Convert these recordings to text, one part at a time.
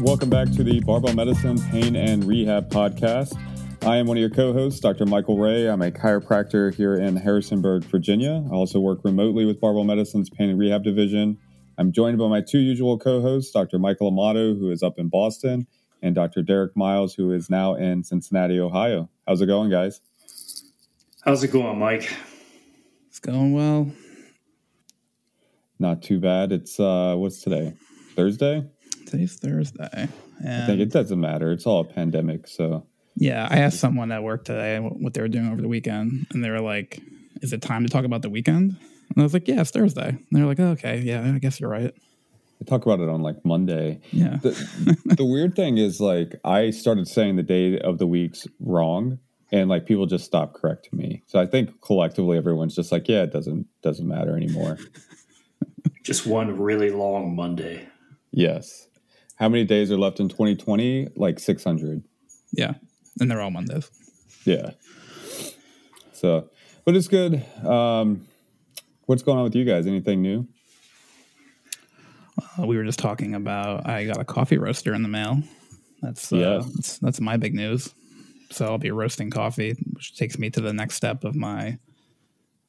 Hey everyone, welcome back to the Barbell Medicine Pain and Rehab Podcast. I am one of your co hosts, Dr. Michael Ray. I'm a chiropractor here in Harrisonburg, Virginia. I also work remotely with Barbell Medicine's Pain and Rehab Division. I'm joined by my two usual co hosts, Dr. Michael Amato, who is up in Boston, and Dr. Derek Miles, who is now in Cincinnati, Ohio. How's it going, guys? How's it going, Mike? It's going well. Not too bad. It's, uh, what's today? Thursday? Today's Thursday. I think it doesn't matter. It's all a pandemic. So, yeah, I asked someone at work today what they were doing over the weekend, and they were like, Is it time to talk about the weekend? And I was like, Yeah, it's Thursday. And they were like, oh, Okay, yeah, I guess you're right. I talk about it on like Monday. Yeah. The, the weird thing is, like, I started saying the day of the week's wrong, and like people just stopped correcting me. So I think collectively everyone's just like, yeah, it doesn't doesn't matter anymore. just one really long Monday. Yes. How many days are left in 2020? Like 600. Yeah. And they're all Mondays. Yeah. So, but it's good. Um, what's going on with you guys? Anything new? Uh, we were just talking about I got a coffee roaster in the mail. That's uh, yeah. that's, that's my big news. So I'll be roasting coffee, which takes me to the next step of my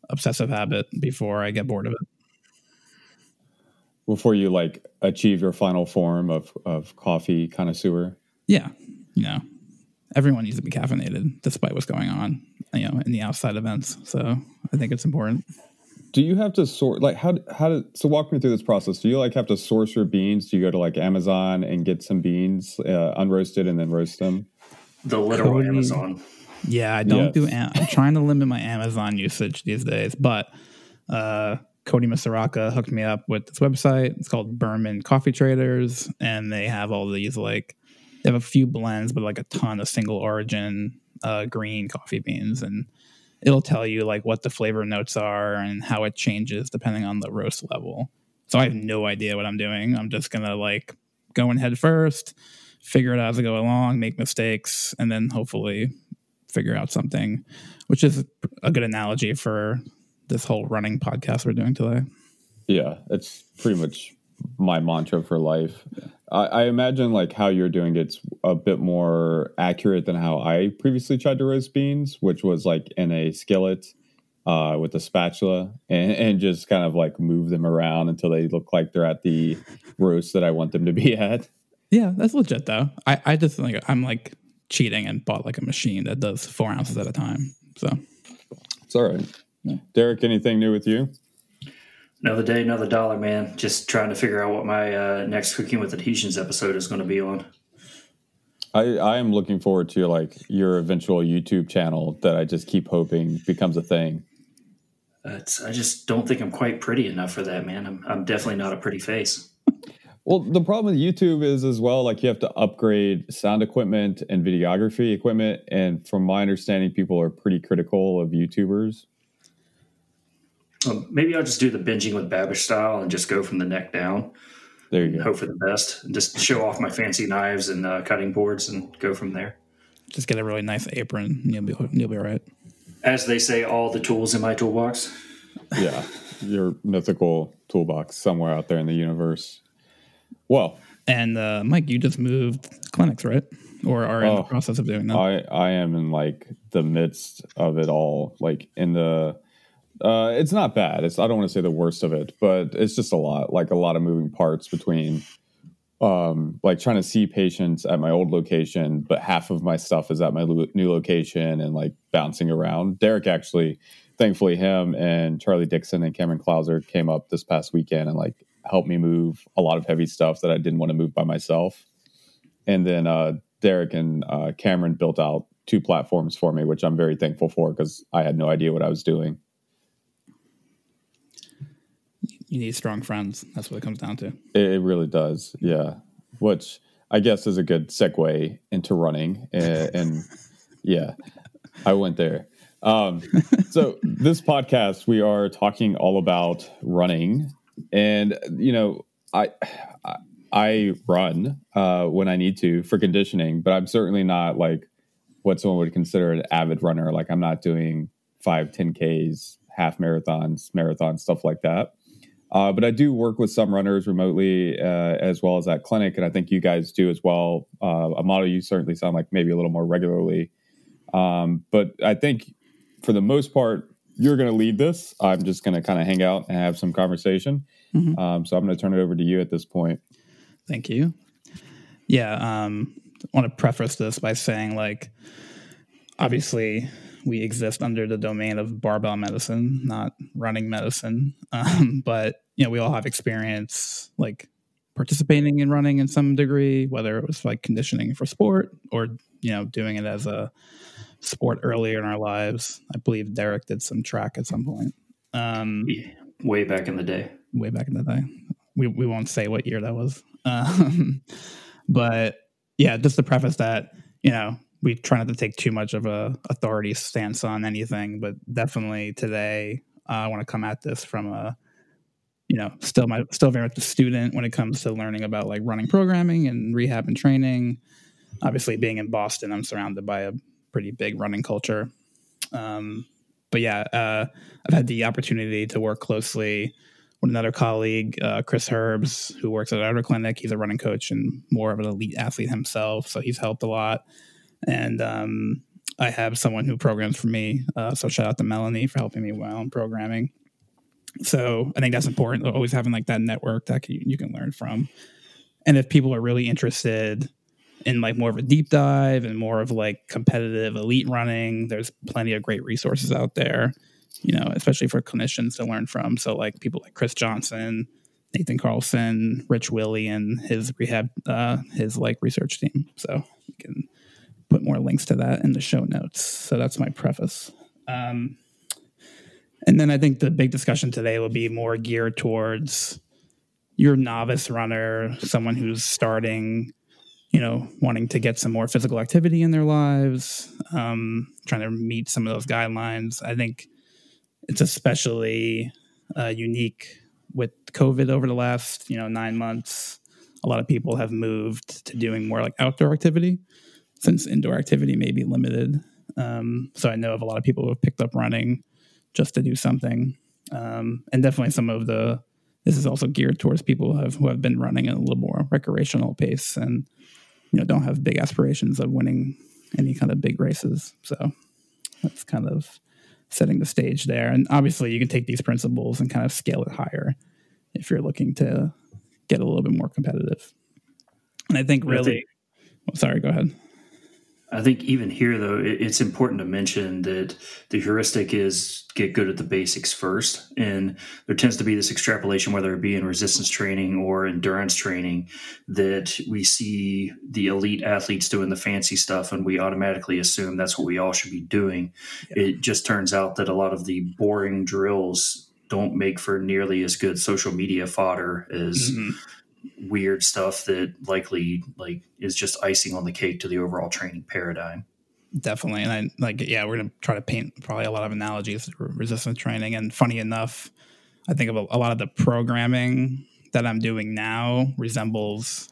obsessive habit before I get bored of it before you like achieve your final form of of coffee connoisseur. Yeah, you know, everyone needs to be caffeinated, despite what's going on, you know, in the outside events. So I think it's important. Do you have to sort like how how do so walk me through this process? Do you like have to source your beans? Do you go to like Amazon and get some beans uh, unroasted and then roast them? The literal Cody, Amazon. Yeah, I don't yes. do. I'm trying to limit my Amazon usage these days, but uh, Cody Masaraka hooked me up with this website. It's called Burman Coffee Traders, and they have all these like they have a few blends, but like a ton of single origin uh, green coffee beans, and it'll tell you like what the flavor notes are and how it changes depending on the roast level. So I have no idea what I'm doing. I'm just gonna like go in head first, figure it out as I go along, make mistakes, and then hopefully figure out something, which is a good analogy for this whole running podcast we're doing today. Yeah, it's pretty much my mantra for life. Yeah. I, I, imagine like how you're doing it's a bit more accurate than how I previously tried to roast beans, which was like in a skillet uh, with a spatula and, and just kind of like move them around until they look like they're at the roast that I want them to be at. Yeah, that's legit though. I, I just think I'm like cheating and bought like a machine that does four ounces at a time. So it's all right. Derek, anything new with you? Another day, another dollar, man. Just trying to figure out what my uh, next Cooking with Adhesions episode is going to be on. I, I am looking forward to like your eventual YouTube channel that I just keep hoping becomes a thing. It's, I just don't think I'm quite pretty enough for that, man. I'm, I'm definitely not a pretty face. well, the problem with YouTube is as well, like you have to upgrade sound equipment and videography equipment. And from my understanding, people are pretty critical of YouTubers um, maybe I'll just do the binging with Babish style and just go from the neck down. There you go. Hope for the best. And just show off my fancy knives and uh, cutting boards and go from there. Just get a really nice apron. And you'll be you'll be right. As they say, all the tools in my toolbox. Yeah, your mythical toolbox somewhere out there in the universe. Well, and uh, Mike, you just moved clinics, right? Or are in the oh, process of doing that? I I am in like the midst of it all, like in the uh, it's not bad. It's I don't want to say the worst of it, but it's just a lot, like a lot of moving parts between um, like trying to see patients at my old location, but half of my stuff is at my lo- new location and like bouncing around. Derek actually, thankfully, him and Charlie Dixon and Cameron Klauser came up this past weekend and like helped me move a lot of heavy stuff that I didn't want to move by myself. And then uh, Derek and uh, Cameron built out two platforms for me, which I'm very thankful for because I had no idea what I was doing you need strong friends. That's what it comes down to. It, really does. Yeah. Which I guess is a good segue into running. And, and yeah, I went there. Um, so this podcast, we are talking all about running, and you know, I I, I run uh, when I need to for conditioning, but I'm certainly not like what someone would consider an avid runner. Like I'm not doing five, 10 Ks, half marathons, marathons, stuff like that. Uh, but I do work with some runners remotely uh, as well as at clinic, and I think you guys do as well. Uh, Amato, you certainly sound like maybe a little more regularly. Um, but I think for the most part, you're going to lead this. I'm just going to kind of hang out and have some conversation. Mm-hmm. Um, so I'm going to turn it over to you at this point. Thank you. Yeah, um, I want to preface this by saying, like, obviously, we exist under the domain of barbell medicine, not running medicine. Um, but you know, we all have experience like participating in running in some degree, whether it was like conditioning for sport or you know doing it as a sport earlier in our lives. I believe Derek did some track at some point. Um, yeah, way back in the day. Way back in the day. We we won't say what year that was. Um, but yeah, just to preface that, you know, we try not to take too much of a authority stance on anything, but definitely today uh, I want to come at this from a you know still my still very much a student when it comes to learning about like running programming and rehab and training. Obviously, being in Boston, I'm surrounded by a pretty big running culture. Um, but yeah, uh, I've had the opportunity to work closely with another colleague, uh, Chris Herbs, who works at our clinic. He's a running coach and more of an elite athlete himself, so he's helped a lot and um, I have someone who programs for me. Uh, so shout out to Melanie for helping me while I'm programming. So I think that's important. Always having like that network that can, you can learn from. And if people are really interested in like more of a deep dive and more of like competitive elite running, there's plenty of great resources out there. You know, especially for clinicians to learn from. So like people like Chris Johnson, Nathan Carlson, Rich Willy, and his rehab, uh, his like research team. So you can put more links to that in the show notes. So that's my preface. Um, and then I think the big discussion today will be more geared towards your novice runner, someone who's starting, you know, wanting to get some more physical activity in their lives, um, trying to meet some of those guidelines. I think it's especially uh, unique with COVID over the last, you know, nine months. A lot of people have moved to doing more like outdoor activity since indoor activity may be limited. Um, so I know of a lot of people who have picked up running just to do something, um, and definitely some of the. This is also geared towards people who have who have been running at a little more recreational pace and you know don't have big aspirations of winning any kind of big races. So that's kind of setting the stage there. And obviously, you can take these principles and kind of scale it higher if you're looking to get a little bit more competitive. And I think really, oh, sorry, go ahead. I think even here, though, it's important to mention that the heuristic is get good at the basics first. And there tends to be this extrapolation, whether it be in resistance training or endurance training, that we see the elite athletes doing the fancy stuff and we automatically assume that's what we all should be doing. Yeah. It just turns out that a lot of the boring drills don't make for nearly as good social media fodder as. Mm-hmm weird stuff that likely like is just icing on the cake to the overall training paradigm. Definitely, and I like yeah, we're gonna try to paint probably a lot of analogies to resistance training. And funny enough, I think of a, a lot of the programming that I'm doing now resembles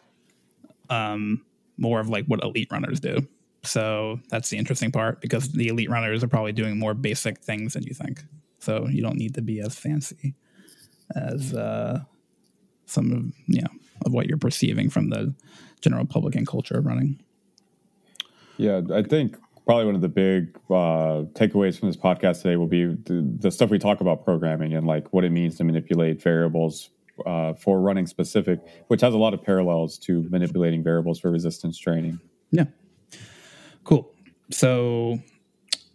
um, more of like what elite runners do. So that's the interesting part because the elite runners are probably doing more basic things than you think. So you don't need to be as fancy as uh, some of you know of what you're perceiving from the general public and culture of running. Yeah, I think probably one of the big uh, takeaways from this podcast today will be the, the, stuff we talk about programming and like what it means to manipulate variables uh, for running specific, which has a lot of parallels to manipulating variables for resistance training. Yeah, cool. So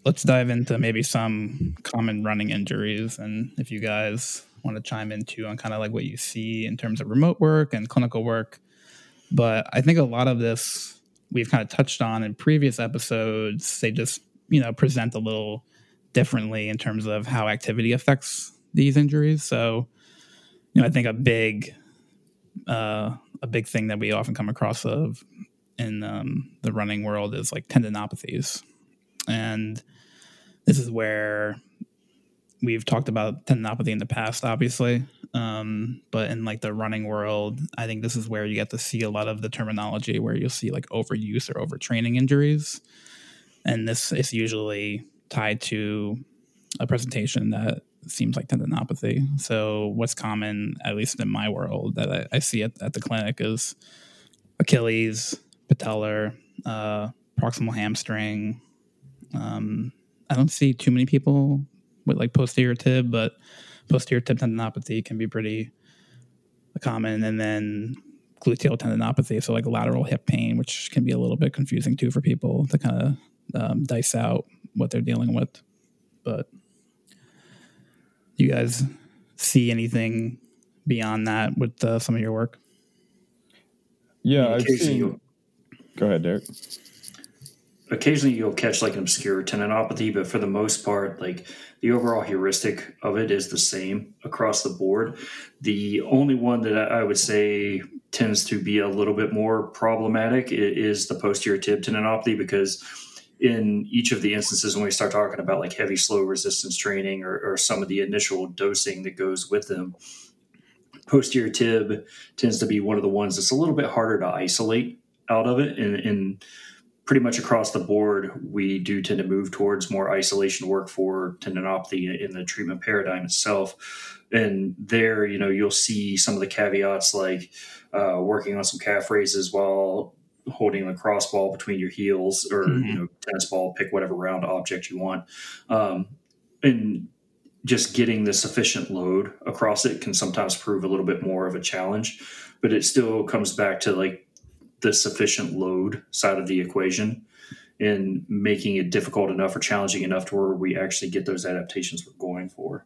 let's dive into maybe some common running injuries and if you guys want to chime into on kind of like what you see in terms of remote work and clinical work. But I think a lot of this we've kind of touched on in previous episodes. They just, you know, present a little differently in terms of how activity affects these injuries. So, you know, I think a big, uh, a big thing that we often come across of in um, the running world is like tendinopathies, and this is where we've talked about tendinopathy in the past, obviously. Um, but in like the running world, I think this is where you get to see a lot of the terminology where you'll see like overuse or overtraining injuries. And this is usually tied to a presentation that seems like tendinopathy. So what's common, at least in my world, that I, I see at, at the clinic is Achilles, patellar, uh, proximal hamstring. Um, I don't see too many people with like posterior tib, but posterior tib tendinopathy can be pretty common. And then gluteal tendinopathy, so like lateral hip pain, which can be a little bit confusing too for people to kind of um, dice out what they're dealing with. But you guys see anything beyond that with uh, some of your work? Yeah, I've seen. Go ahead, Derek occasionally you'll catch like an obscure tendinopathy, but for the most part, like the overall heuristic of it is the same across the board. The only one that I would say tends to be a little bit more problematic is the posterior tib tendinopathy because in each of the instances when we start talking about like heavy slow resistance training or, or some of the initial dosing that goes with them posterior tib tends to be one of the ones that's a little bit harder to isolate out of it and, and pretty much across the board, we do tend to move towards more isolation work for tendinopathy in the treatment paradigm itself. And there, you know, you'll see some of the caveats like uh, working on some calf raises while holding a cross ball between your heels or, mm-hmm. you know, tennis ball, pick whatever round object you want. Um, and just getting the sufficient load across it can sometimes prove a little bit more of a challenge, but it still comes back to like the sufficient load side of the equation and making it difficult enough or challenging enough to where we actually get those adaptations we're going for.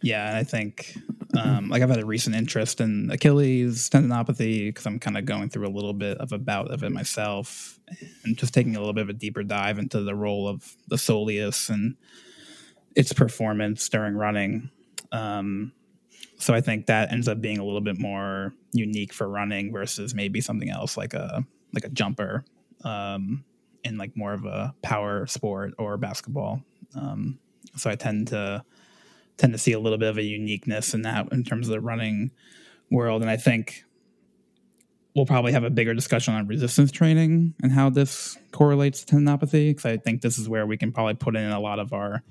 Yeah, I think um, like I've had a recent interest in Achilles tendinopathy because I'm kind of going through a little bit of a bout of it myself, and just taking a little bit of a deeper dive into the role of the soleus and its performance during running. Um, so I think that ends up being a little bit more unique for running versus maybe something else like a like a jumper um, in like more of a power sport or basketball. Um, so I tend to tend to see a little bit of a uniqueness in that in terms of the running world, and I think we'll probably have a bigger discussion on resistance training and how this correlates to tendinopathy because I think this is where we can probably put in a lot of our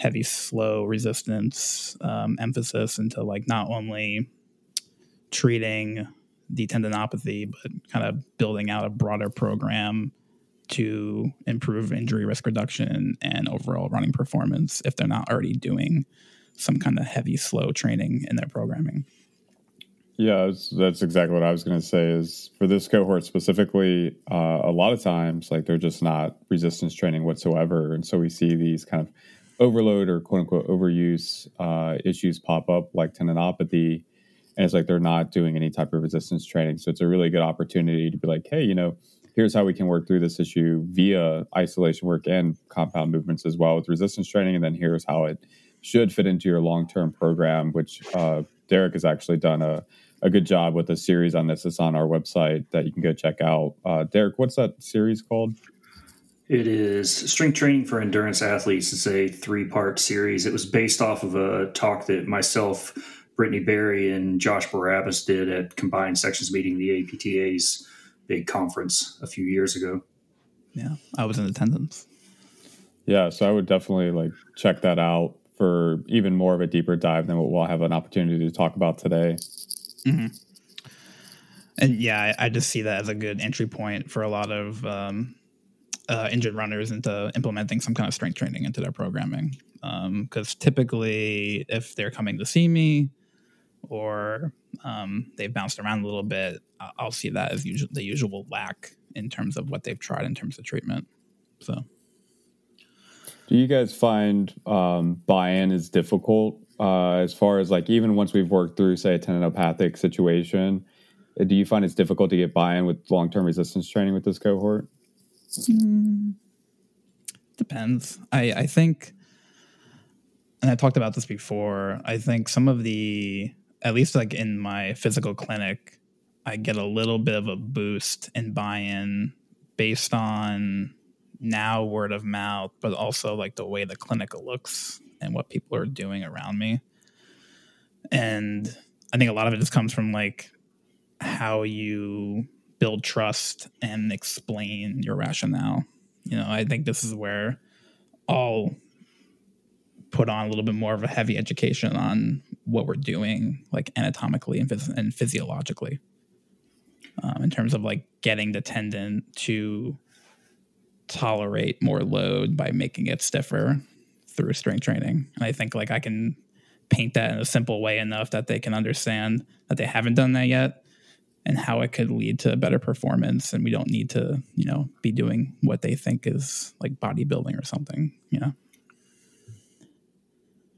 heavy slow resistance um, emphasis into like not only treating the tendinopathy but kind of building out a broader program to improve injury risk reduction and overall running performance if they're not already doing some kind of heavy slow training in their programming. Yeah that's exactly what i was going to say is for this cohort specifically uh, a lot of times like they're just not resistance training whatsoever. And so we see these kind of overload or quote unquote overuse uh, issues pop up like tendinopathy and it's like they're not doing any type of resistance training. So it's a really good opportunity to be like hey you know here's how we can work through this issue via isolation work and compound movements as well with resistance training and then here's how it should fit into your long-term program which uh, derek has actually done a, a good job with a series on this. It's on our website that you can go check out. Uh, derek what's that series called it is Strength Training for Endurance Athletes. It's a three part series. It was based off of a talk that myself, Brittany Berry, and Josh Barabbas did at Combined Sections Meeting, the APTA's big conference a few years ago. Yeah, I was in attendance. Yeah, so I would definitely like check that out for even more of a deeper dive than what we'll have an opportunity to talk about today. Mm-hmm. And yeah, I, I, just see that as a good entry point for a lot of um, uh, injured runners into implementing some kind of strength training into their programming. Because um, typically, if they're coming to see me or um, they've bounced around a little bit, I'll see that as usual, the usual lack in terms of what they've tried in terms of treatment. So, do you guys find um, buy-in is difficult uh, as far as like even once we've worked through, say, a tendinopathic situation? Do you find it's difficult to get buy-in with long-term resistance training with this cohort? Mm, depends. I, I think, and I talked about this before, I think some of the, at least like in my physical clinic, I get a little bit of a boost in buy in based on now word of mouth, but also like the way the clinic looks and what people are doing around me. And I think a lot of it just comes from like how you build trust and explain your rationale. You know, I think this is where I'll put on a little bit more of a heavy education on what we're doing, like anatomically and, phys- and physiologically, um, in terms of like getting the tendon to tolerate more load by making it stiffer through strength training. And I think like I can paint that in a simple way enough that they can understand that they haven't done that yet and how it could lead to better performance and we don't need to you know be doing what they think is like bodybuilding or something you know?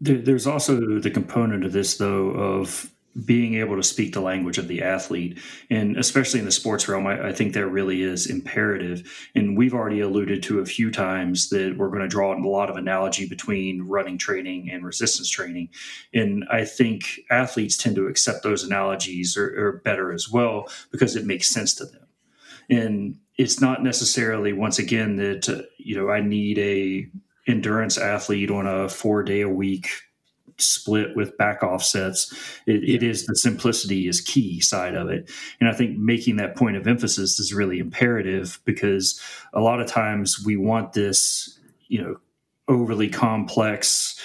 There's also the component of this though of being able to speak the language of the athlete and especially in the sports realm I, I, think that really is imperative. And we've already alluded to a few times that we're going to draw a lot of analogy between running training and resistance training. And i think athletes tend to accept those analogies or, or better as well because it makes sense to them. And it's not necessarily once again that uh, you know i need a endurance athlete on a four day a week split with back offsets. It, yeah. it is the simplicity is key side of it. And I think making that point of emphasis is really imperative because a lot of times we want this, you know, overly complex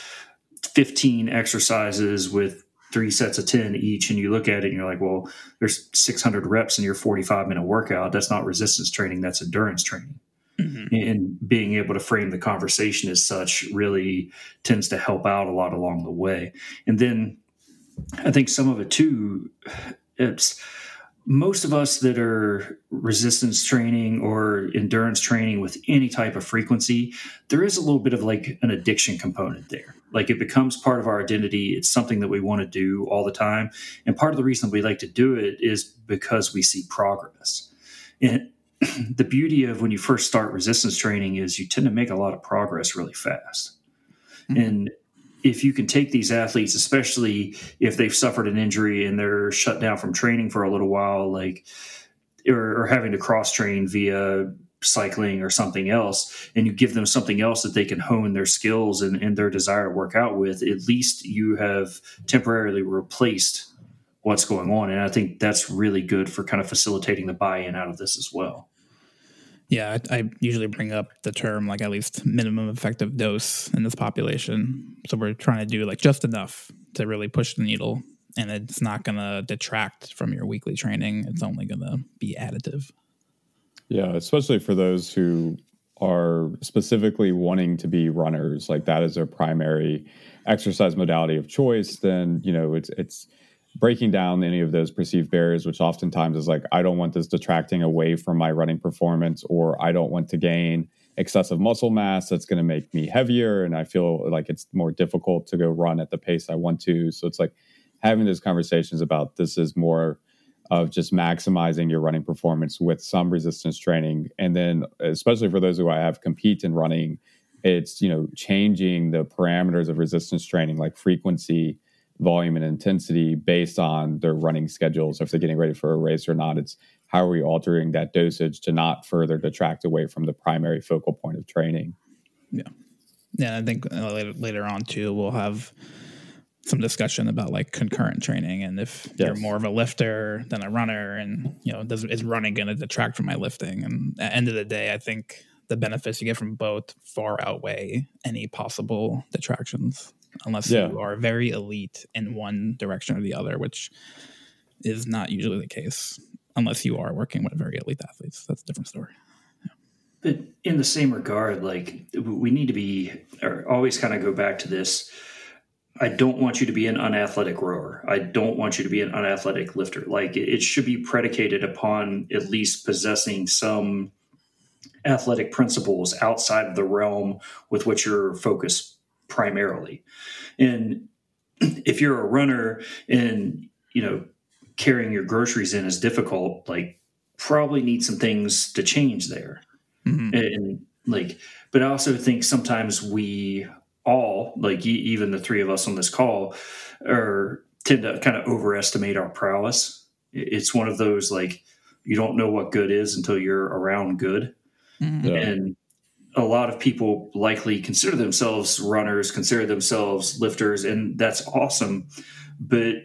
15 exercises with three sets of 10 each and you look at it and you're like well there's 600 reps in your 45 minute workout that's not resistance training that's endurance training Mm-hmm. And being able to frame the conversation as such really tends to help out a lot along the way. And then I think some of it too, it's most of us that are resistance training or endurance training with any type of frequency, there is a little bit of like an addiction component there. Like it becomes part of our identity. It's something that we want to do all the time. And part of the reason we like to do it is because we see progress. And the beauty of when you first start resistance training is you tend to make a lot of progress really fast. Mm-hmm. And if you can take these athletes, especially if they've suffered an injury and they're shut down from training for a little while, like or, or having to cross train via cycling or something else, and you give them something else that they can hone their skills and, and their desire to work out with, at least you have temporarily replaced what's going on. And I think that's really good for kind of facilitating the buy in out of this as well. Yeah, I, I, usually bring up the term like at least minimum effective dose in this population. So we're trying to do like just enough to really push the needle, and it's not going to detract from your weekly training. It's only going to be additive. Yeah, especially for those who are specifically wanting to be runners, like that is their primary exercise modality of choice. Then you know it's it's breaking down any of those perceived barriers, which oftentimes is like, I don't want this detracting away from my running performance, or I don't want to gain excessive muscle mass that's going to make me heavier. And I feel like it's more difficult to go run at the pace I want to. So it's like having those conversations about this is more of just maximizing your running performance with some resistance training. And then, especially for those who I have compete in running, it's, you know, changing the parameters of resistance training, like frequency volume and intensity based on their running schedules. If they're getting ready for a race or not, it's how are we altering that dosage to not further detract away from the primary focal point of training. Yeah. Yeah. I think uh, later, later on too, we'll have some discussion about like concurrent training and if yes. you're more of a lifter than a runner and you know does is running going to detract from my lifting and at the end of the day i think the benefits you get from both far outweigh any possible detractions unless yeah. you are very elite in one direction or the other, which is not usually the case unless you are working with very elite athletes. That's a different story. But in the same regard, like we need to be, or always kind of go back to this. I don't want you to be an unathletic rower. I don't want you to be an unathletic lifter. Like it should be predicated upon at least possessing some athletic principles outside of the realm with which you're focused primarily. And if you're a runner and, you know, carrying your groceries in is difficult, like probably need some things to change there. Mm-hmm. And like, but I also think sometimes we all, like even the three of us on this call, are tend to kind of overestimate our prowess. It's one of those like you don't know what good is until you're around good. Mm-hmm. And a lot of people likely consider themselves runners, consider themselves lifters, and that's awesome. But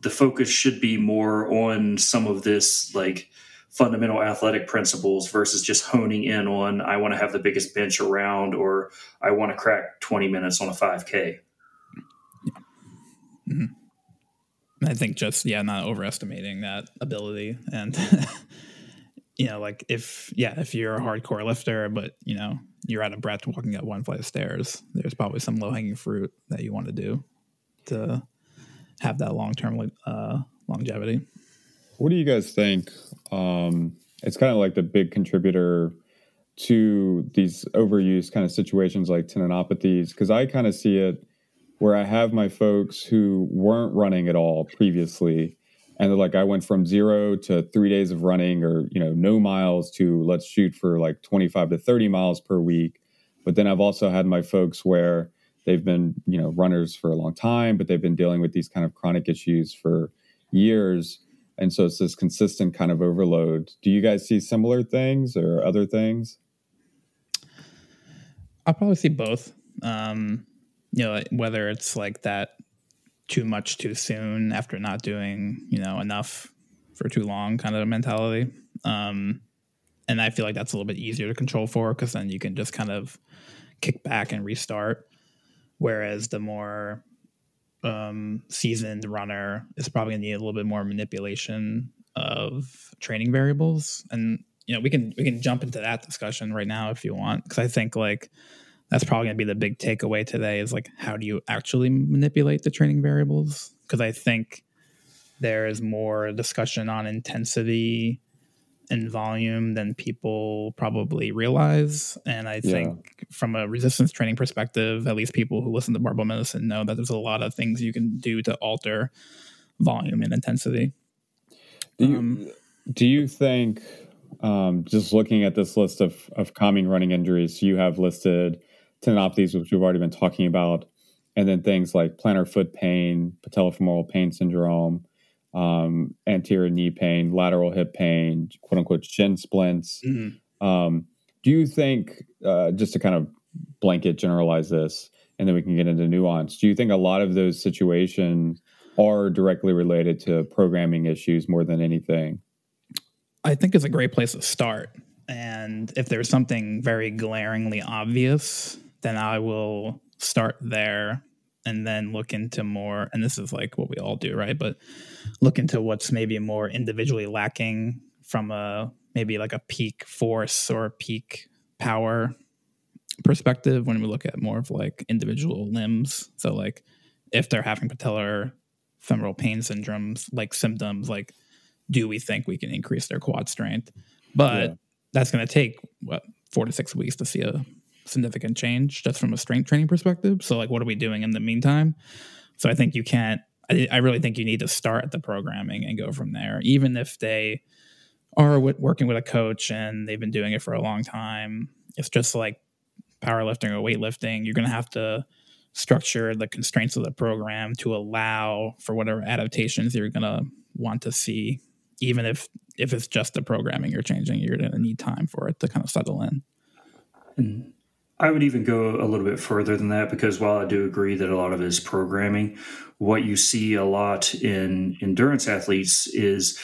the focus should be more on some of this like fundamental athletic principles versus just honing in on I want to have the biggest bench around or I want to crack 20 minutes on a 5K. Yeah. Mm-hmm. I think just yeah, not overestimating that ability and you know, like if yeah, if you're a hardcore lifter, but you know you're out of breath walking up one flight of stairs, there's probably some low hanging fruit that you want to do to have that long term uh, longevity. What do you guys think? Um, it's kind of like the big contributor to these overuse kind of situations like tendinopathies because I kind of see it where I have my folks who weren't running at all previously and like i went from zero to three days of running or you know no miles to let's shoot for like 25 to 30 miles per week. But then i've also had my folks where they've been you know runners for a long time but they've been dealing with these kind of chronic issues for years. And so it's this consistent kind of overload. Do you guys see similar things or other things? I'll probably see both. Um you know whether it's like that too much too soon after not doing you know enough for too long kind of mentality. Um, and i feel like that's a little bit easier to control for because then you can just kind of kick back and restart. Whereas the more um, seasoned runner is probably going to need a little bit more manipulation of training variables. And you know we can we can jump into that discussion right now if you want because i think like that's probably going to be the big takeaway today is like how do you actually manipulate the training variables? Because i think there is more discussion on intensity and volume than people probably realize. And i think yeah. from a resistance training perspective at least people who listen to barbell medicine know that there's a lot of things you can do to alter volume and intensity. Do you, um, do you think um, just looking at this list of, of calming running injuries you have listed tendinopathies, which we've already been talking about, and then things like plantar foot pain, patellofemoral pain syndrome, um, anterior knee pain, lateral hip pain, quote unquote shin splints. Mm-hmm. Um, do you think, uh, just to kind of blanket generalize this, and then we can get into nuance, do you think a lot of those situations are directly related to programming issues more than anything? I think it's a great place to start. And if there's something very glaringly obvious, then I will start there and then look into more and this is like what we all do right? But look into what's maybe more individually lacking from a maybe like a peak force or peak power perspective when we look at more of like individual limbs. So like if they're having patellar femoral pain syndromes like symptoms like do we think we can increase their quad strength? But yeah. that's going to take what four to six weeks to see a significant change just from a strength training perspective. So, like, what are we doing in the meantime? So, I think you can't, I, I really think you need to start at the programming and go from there, even if they are working with a coach and they've been doing it for a long time. It's just like powerlifting or weightlifting. You're going to have to structure the constraints of the program to allow for whatever adaptations you're going to want to see even if if it's just the programming you're changing you're going to need time for it to kind of settle in and I would even go a little bit further than that because while I do agree that a lot of it is programming, what you see a lot in endurance athletes is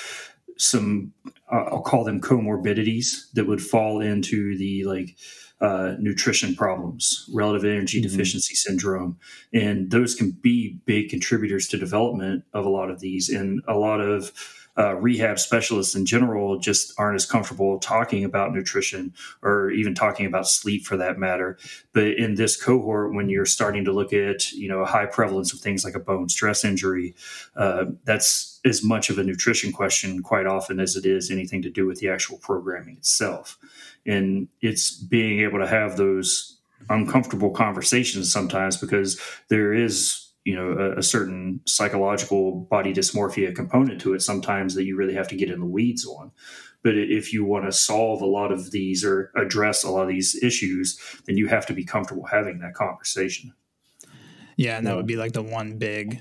some I'll call them comorbidities that would fall into the like uh, nutrition problems, relative energy mm-hmm. deficiency syndrome, and those can be big contributors to development of a lot of these. And a lot of uh, rehab specialists in general just aren't as comfortable talking about nutrition or even talking about sleep for that matter. But in this cohort, when you're starting to look at you know a high prevalence of things like a bone stress injury, uh, that's as much of a nutrition question quite often as it is anything to do with the actual programming itself. And it's being able to have those uncomfortable conversations sometimes because there is you know a, a, certain psychological body dysmorphia component to it sometimes that you really have to get in the weeds on. But if you want to solve a lot of these or address a lot of these issues then you have to be comfortable having that conversation. Yeah and that would be like the one big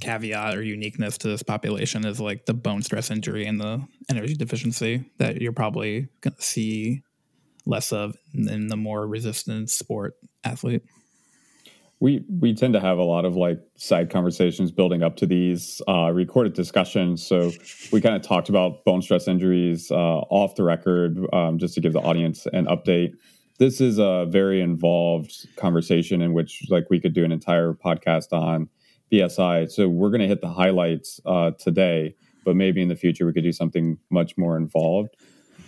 caveat or uniqueness to this population is like the bone stress injury and the energy deficiency that you're probably going to see less of in the more resistant sport athlete we we tend to have a lot of like side conversations building up to these uh, recorded discussions. So we kind of talked about bone stress injuries uh, off the record, um, just to give the audience an update. This is a very involved conversation in which like we could do an entire podcast on BSI. So we're going to hit the highlights uh, today, but maybe in the future we could do something much more involved.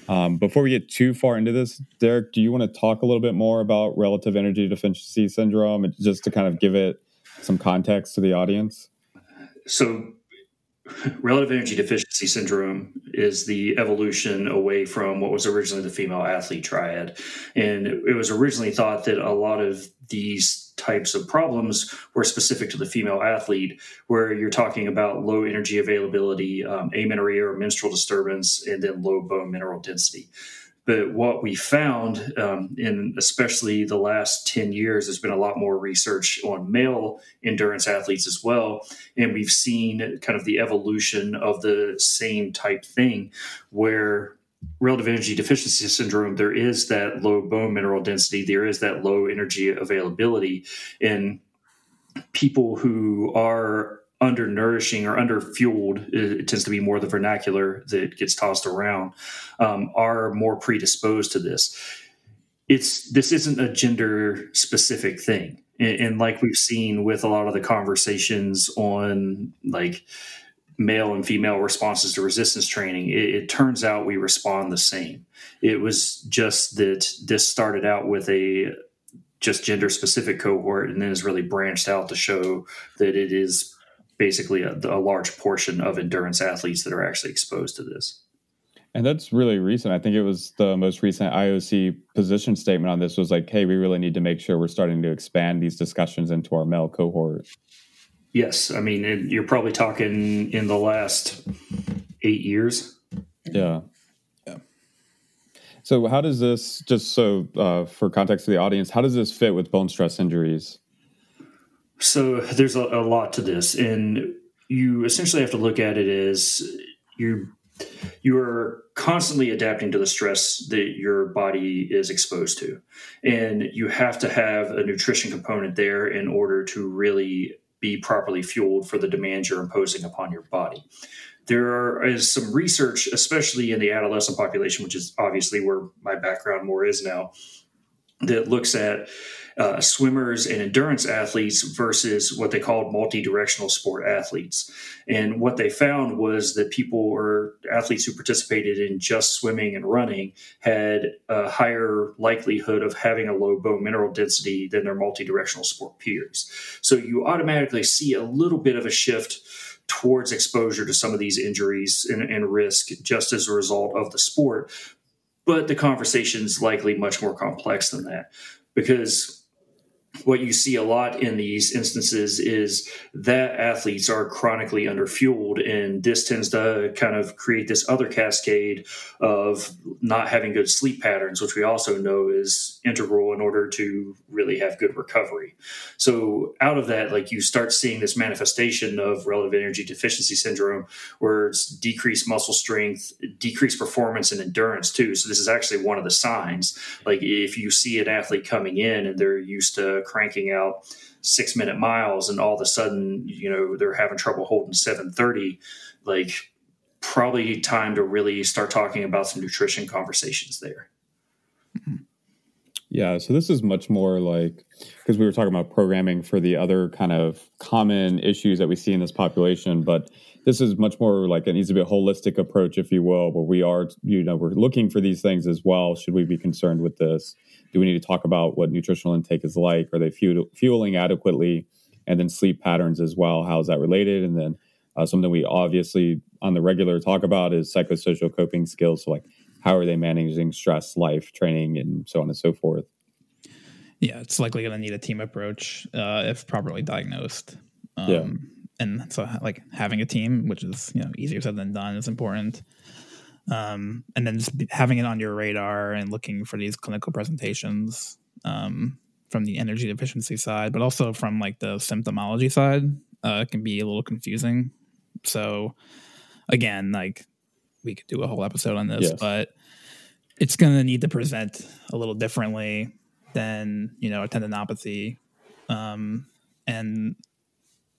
Um, before we get too far into this, Derek, do you want to talk a little bit more about relative energy deficiency syndrome, just to kind of give it some context to the audience? So, relative energy deficiency syndrome is the evolution away from what was originally the female athlete triad, and it was originally thought that a lot of these types of problems were specific to the female athlete, where you're talking about low energy availability, um, amenorrhea or menstrual disturbance, and then low bone mineral density. But what we found, um, in especially the last 10 years, there's been a lot more research on male endurance athletes as well. And we've seen kind of the evolution of the same type thing where relative energy deficiency syndrome, there is that low bone mineral density, there is that low energy availability. And people who are undernourishing or underfueled, it tends to be more the vernacular that gets tossed around, um, are more predisposed to this. It's this isn't a gender specific thing. And, and like we've seen with a lot of the conversations on like male and female responses to resistance training, it, it, turns out we respond the same. It was just that this started out with a just gender specific cohort and then has really branched out to show that it is basically a, a large portion of endurance athletes that are actually exposed to this. And that's really recent. I think it was the most recent IOC position statement on this was like, hey, we really need to make sure we're starting to expand these discussions into our male cohort. Yes, I mean it, you're probably talking in the last eight years. Yeah. Yeah. So how does this just so uh, for context to the audience, how does this fit with bone stress injuries? So there's a, a lot to this, and you essentially have to look at it as you you are constantly adapting to the stress that your body is exposed to and you have to have a nutrition component there in order to really be properly fueled for the demands you're imposing upon your body. There is some research, especially in the adolescent population, which is obviously where my background more is now, that looks at uh, swimmers and endurance athletes versus what they called multi-directional sport athletes. And what they found was that people or athletes who participated in just swimming and running had a higher likelihood of having a low bone mineral density than their multi-directional sport peers. So you automatically see a little bit of a shift towards exposure to some of these injuries and, and risk just as a result of the sport but the conversation is likely much more complex than that because what you see a lot in these instances is that athletes are chronically underfueled, and this tends to kind of create this other cascade of not having good sleep patterns, which we also know is integral in order to really have good recovery. So, out of that, like you start seeing this manifestation of relative energy deficiency syndrome, where it's decreased muscle strength, decreased performance, and endurance too. So, this is actually one of the signs. Like if you see an athlete coming in and they're used to cranking out six minute miles and all of a sudden you know they're having trouble holding 730 like probably time to really start talking about some nutrition conversations there. Mm-hmm. Yeah so this is much more like because we were talking about programming for the other kind of common issues that we see in this population but this is much more like it needs to be a holistic approach if you will where we are you know we're looking for these things as well should we be concerned with this do we need to talk about what nutritional intake is like? Are they fuel, fueling adequately? And then sleep patterns as well. How is that related? And then uh, something we obviously on the regular talk about is psychosocial coping skills. So, like, how are they managing stress, life, training, and so on and so forth? Yeah, it's likely going to need a team approach uh, if properly diagnosed. Um, yeah. And so, like, having a team, which is you know easier said than done, is important um, and then just having it on your radar and looking for these clinical presentations um, from the energy deficiency side, but also from like the symptomology side, uh, can be a little confusing. So, again, like we could do a whole episode on this, yes. but it's going to need to present a little differently than you know a tendinopathy Um, and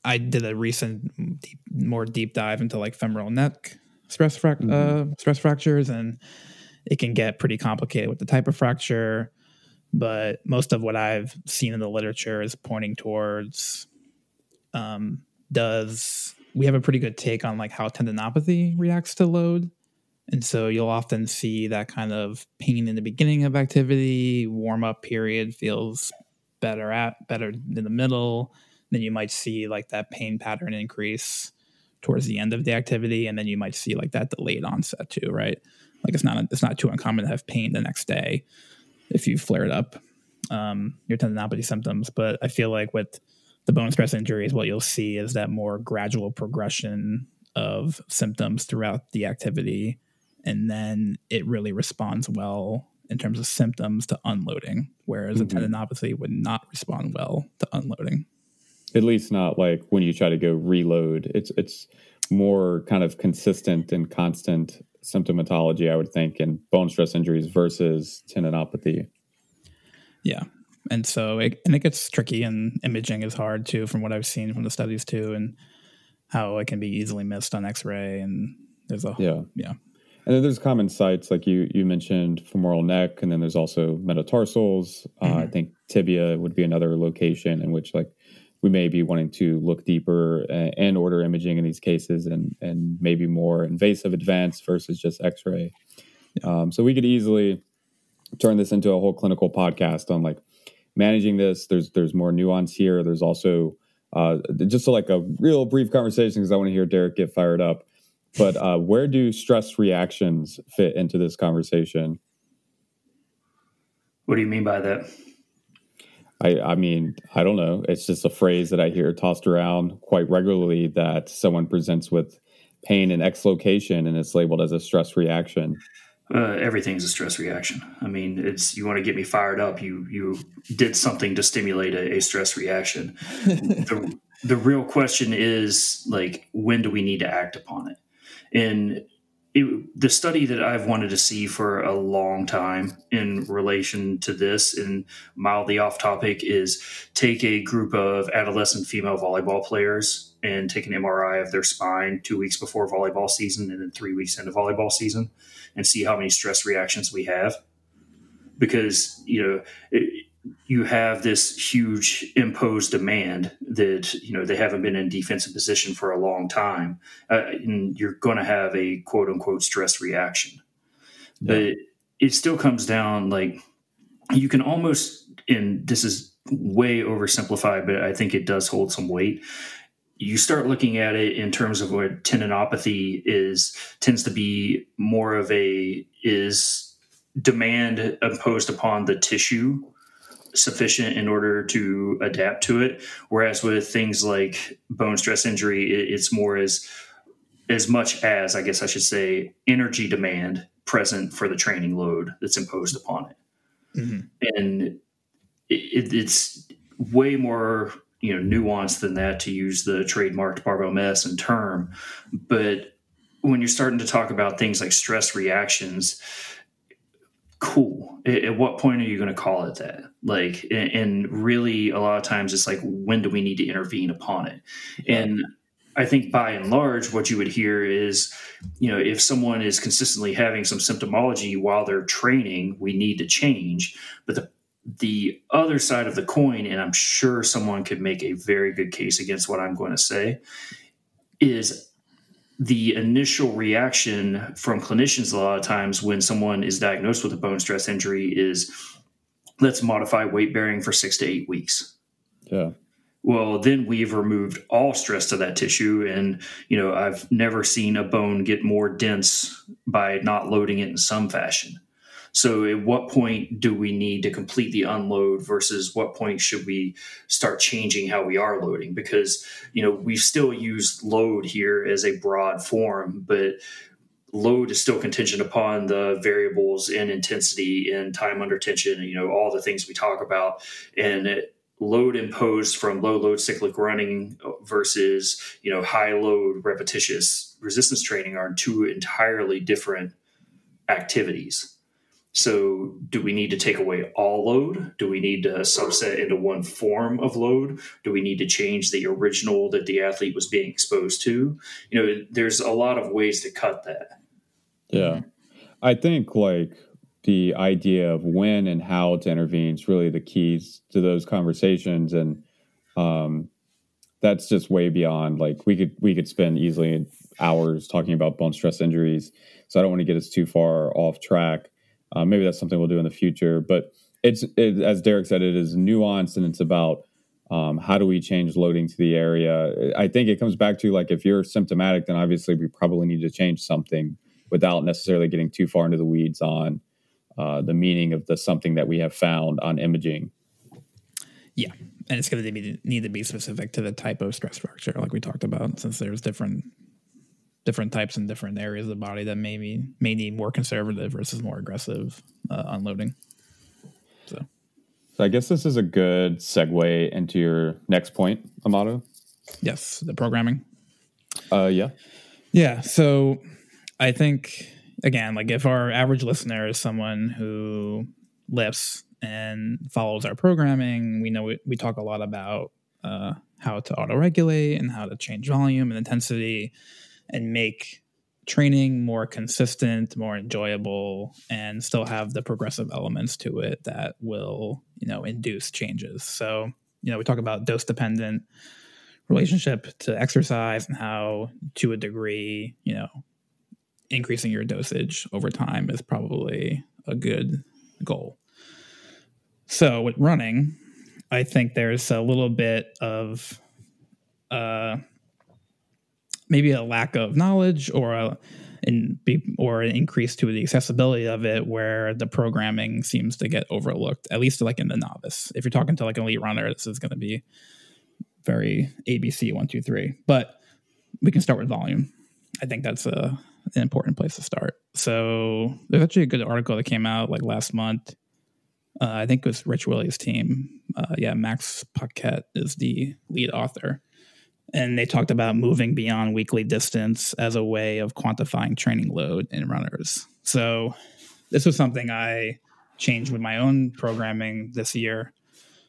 I did a recent deep, more deep dive into like femoral neck stress frac- mm-hmm. uh, stress fractures, and it can get pretty complicated with the type of fracture. But most of what I've seen in the literature is pointing towards um, does we have a pretty good take on like how tendinopathy reacts to load. And so you'll often see that kind of pain in the beginning of activity, warm up period feels better at better in the middle. Then you might see like that pain pattern increase towards the end of the activity, and then you might see like that delayed onset too, right? Like it's not it's not too uncommon to have pain the next day if you flared up um, your tendinopathy symptoms. But I feel like with the bone stress injuries, what you'll see is that more gradual progression of symptoms throughout the activity, and then it really responds well in terms of symptoms to unloading, whereas mm-hmm. a tendinopathy would not respond well to unloading. At least not like when you try to go reload. It's it's more kind of consistent and constant symptomatology, I would think, in bone stress injuries versus tendinopathy. Yeah. And so it and it gets tricky and imaging is hard too from what I've seen from the studies too and how it can be easily missed on x-ray and there's a yeah yeah and then there's common sites like you you mentioned femoral neck, and then there's also metatarsals. Mm-hmm. Uh, I think tibia would be another location in which like we may be wanting to look deeper and, and order imaging in these cases, and and maybe more invasive, advanced versus just X-ray. Um, so we could easily turn this into a whole clinical podcast on like managing this. There's there's more nuance here. There's also uh, just like a real brief conversation because I want to hear Derek get fired up. But uh, where do stress reactions fit into this conversation? What do you mean by that? I, I mean, I don't know. It's just a phrase that I hear tossed around quite regularly that someone presents with pain in X location and it's labeled as a stress reaction. Uh, everything's a stress reaction. I mean, it's you want to get me fired up. You you did something to stimulate a, a stress reaction. the, the real question is like, when do we need to act upon it? And it, the study that I've wanted to see for a long time in relation to this, and mildly off topic, is take a group of adolescent female volleyball players and take an MRI of their spine two weeks before volleyball season and then three weeks into volleyball season and see how many stress reactions we have. Because, you know, you have this huge imposed demand that you know they haven't been in defensive position for a long time uh, and you're going to have a quote unquote stress reaction yeah. but it still comes down like you can almost and this is way oversimplified but i think it does hold some weight you start looking at it in terms of what tendinopathy is tends to be more of a is demand imposed upon the tissue sufficient in order to adapt to it. Whereas with things like bone stress injury, it's more as as much as I guess I should say energy demand present for the training load that's imposed upon it, mm-hmm. and it, it's way more you know nuanced than that to use the trademarked barbell Mess medicine term, but when you're starting to talk about things like stress reactions cool. At what point are you going to call it that? Like and really a lot of times it's like when do we need to intervene upon it? And i think by and large what you would hear is you know if someone is consistently having some symptomology while they're training we need to change. But the the other side of the coin and i'm sure someone could make a very good case against what i'm going to say is the initial reaction from clinicians a lot of times when someone is diagnosed with a bone stress injury is let's modify weight bearing for six to eight weeks. Yeah. Well, then we've removed all stress to that tissue. And, you know, I've never seen a bone get more dense by not loading it in some fashion. So, at what point do we need to completely unload versus what point should we start changing how we are loading? Because, you know, we still use load here as a broad form, but load is still contingent upon the variables in intensity and time under tension, you know, all the things we talk about. And it, load imposed from low load cyclic running versus you know high load repetitious resistance training are two entirely different activities So, do we need to take away all load? Do we need to subset into one form of load? Do we need to change the original that the athlete was being exposed to? You know, there's a lot of ways to cut that. Yeah. I think like the idea of when and how to intervene is really the keys to those conversations. And um, that's just way beyond like we could we could spend easily hours talking about bone stress injuries. So I don't want to get us too far off track. Uh, maybe that's something we'll do in the future. But it's it, as Derek said, it is nuanced and it's about um, how do we change loading to the area. I think it comes back to like if you're symptomatic, then obviously we probably need to change something without necessarily getting too far into the weeds on uh, the meaning of the something that we have found on imaging. Yeah, and it's going to need to be specific to the type of stress fracture, like we talked about, since there's different different types in different areas of the body that maybe may need more conservative versus more aggressive uh, unloading. So. so, I guess this is a good segue into your next point, Amato. Yes, the programming. Uh, yeah, yeah. So, I think again, like if our average listener is someone who lifts and follows our programming, we know we, we talk a lot about uh, how to auto regulate and how to change volume and intensity and make training more consistent, more enjoyable, and still have the progressive elements to it that will, you know, induce changes. So, you know, we talk about dose dependent relationship to exercise and how, to a degree, you know, increasing your dosage over time is probably a good goal. So, with running, I think there's a little bit of uh, maybe a lack of knowledge or a and be, or an increase to the accessibility of it where the programming seems to get overlooked at least like in the novice. If you're talking to like an elite runner this is going to be very abc one two three. But we can start with volume. I think that's a, an important place to start. So there's actually a good article that came out like last month. Uh, i think it was Rich Willy's team. Uh, yeah max paquette is the lead author and they talked about moving beyond weekly distance as a way of quantifying training load in runners. So this was something I changed with my own programming this year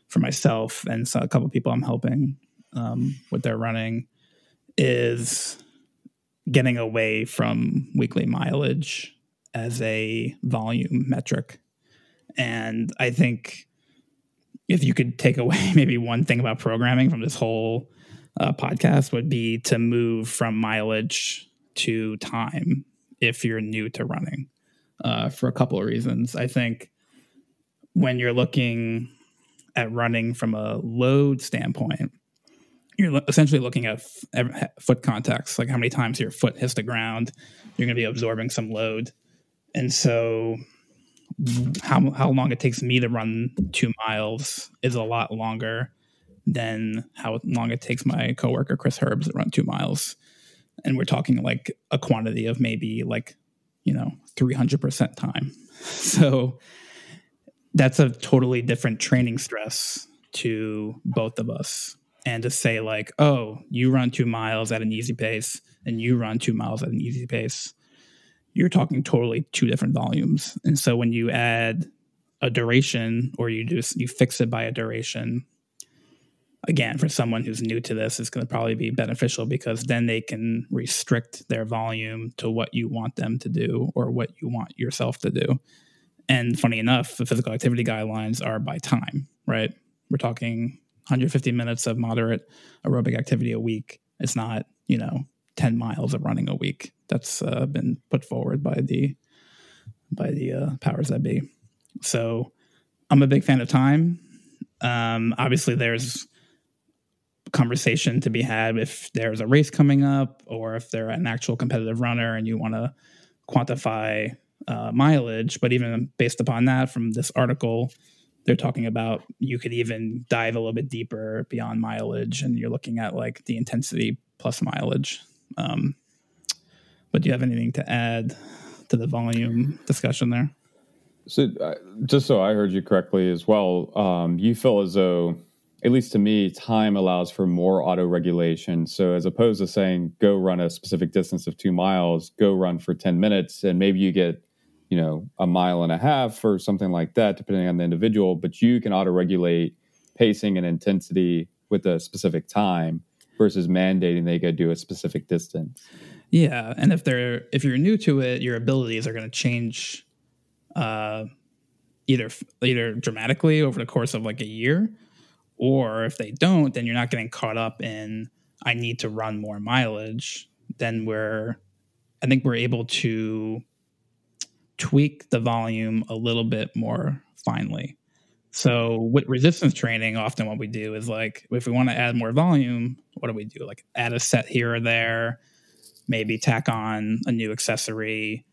for myself and so a couple people I'm helping um, with their running is getting away from weekly mileage as a volume metric. And I think if you could take away maybe one thing about programming from this whole uh, podcast would be to move from mileage to time if you're new to running uh, for a couple of reasons. I think when you're looking at running from a load standpoint, you're essentially looking at f- foot contacts, like how many times your foot hits the ground. You're going to be absorbing some load, and so how how long it takes me to run two miles is a lot longer than how long it takes my coworker Chris Herbs to run two miles. And we're talking like a quantity of maybe like, you know, 300% time. So that's a totally different training stress to both of us. And to say, like, oh, you run two miles at an easy pace and you run two miles at an easy pace, you're talking totally two different volumes. And so when you add a duration or you just you fix it by a duration again, for someone who's new to this, it's going to probably be beneficial because then they can restrict their volume to what you want them to do or what you want yourself to do. And funny enough, the physical activity guidelines are by time, right? We're talking 150 minutes of moderate aerobic activity a week. It's not, you know, 10 miles of running a week. That's uh, been put forward by the by the uh, powers that be. So I'm a big fan of time. Um, obviously, there's conversation to be had if there's a race coming up or if they're an actual competitive runner and you want to quantify uh, mileage. But even based upon that, from this article, they're talking about you could even dive a little bit deeper beyond mileage and you're looking at like the intensity plus mileage. Um, but do you have anything to add to the volume discussion there? So, uh, just so I heard you correctly as well, um, you feel as though at least to me, time allows for more auto regulation. So as opposed to saying, go run a specific distance of two miles, go run for 10 minutes, and maybe you get you know, a mile and a half or something like that, depending on the individual. But you can auto regulate pacing and intensity with a specific time versus mandating they go do a specific distance. Yeah, and if they're if you're new to it, your abilities are going to change, uh, either either dramatically over the course of like a year, or if they don't, then you're not getting caught up in I need to run more mileage. Then we're, I think we're able to tweak the volume a little bit more finely. So with resistance training, often what we do is like if we want to add more volume, what do we do? Like add a set here or there, maybe tack on a new accessory,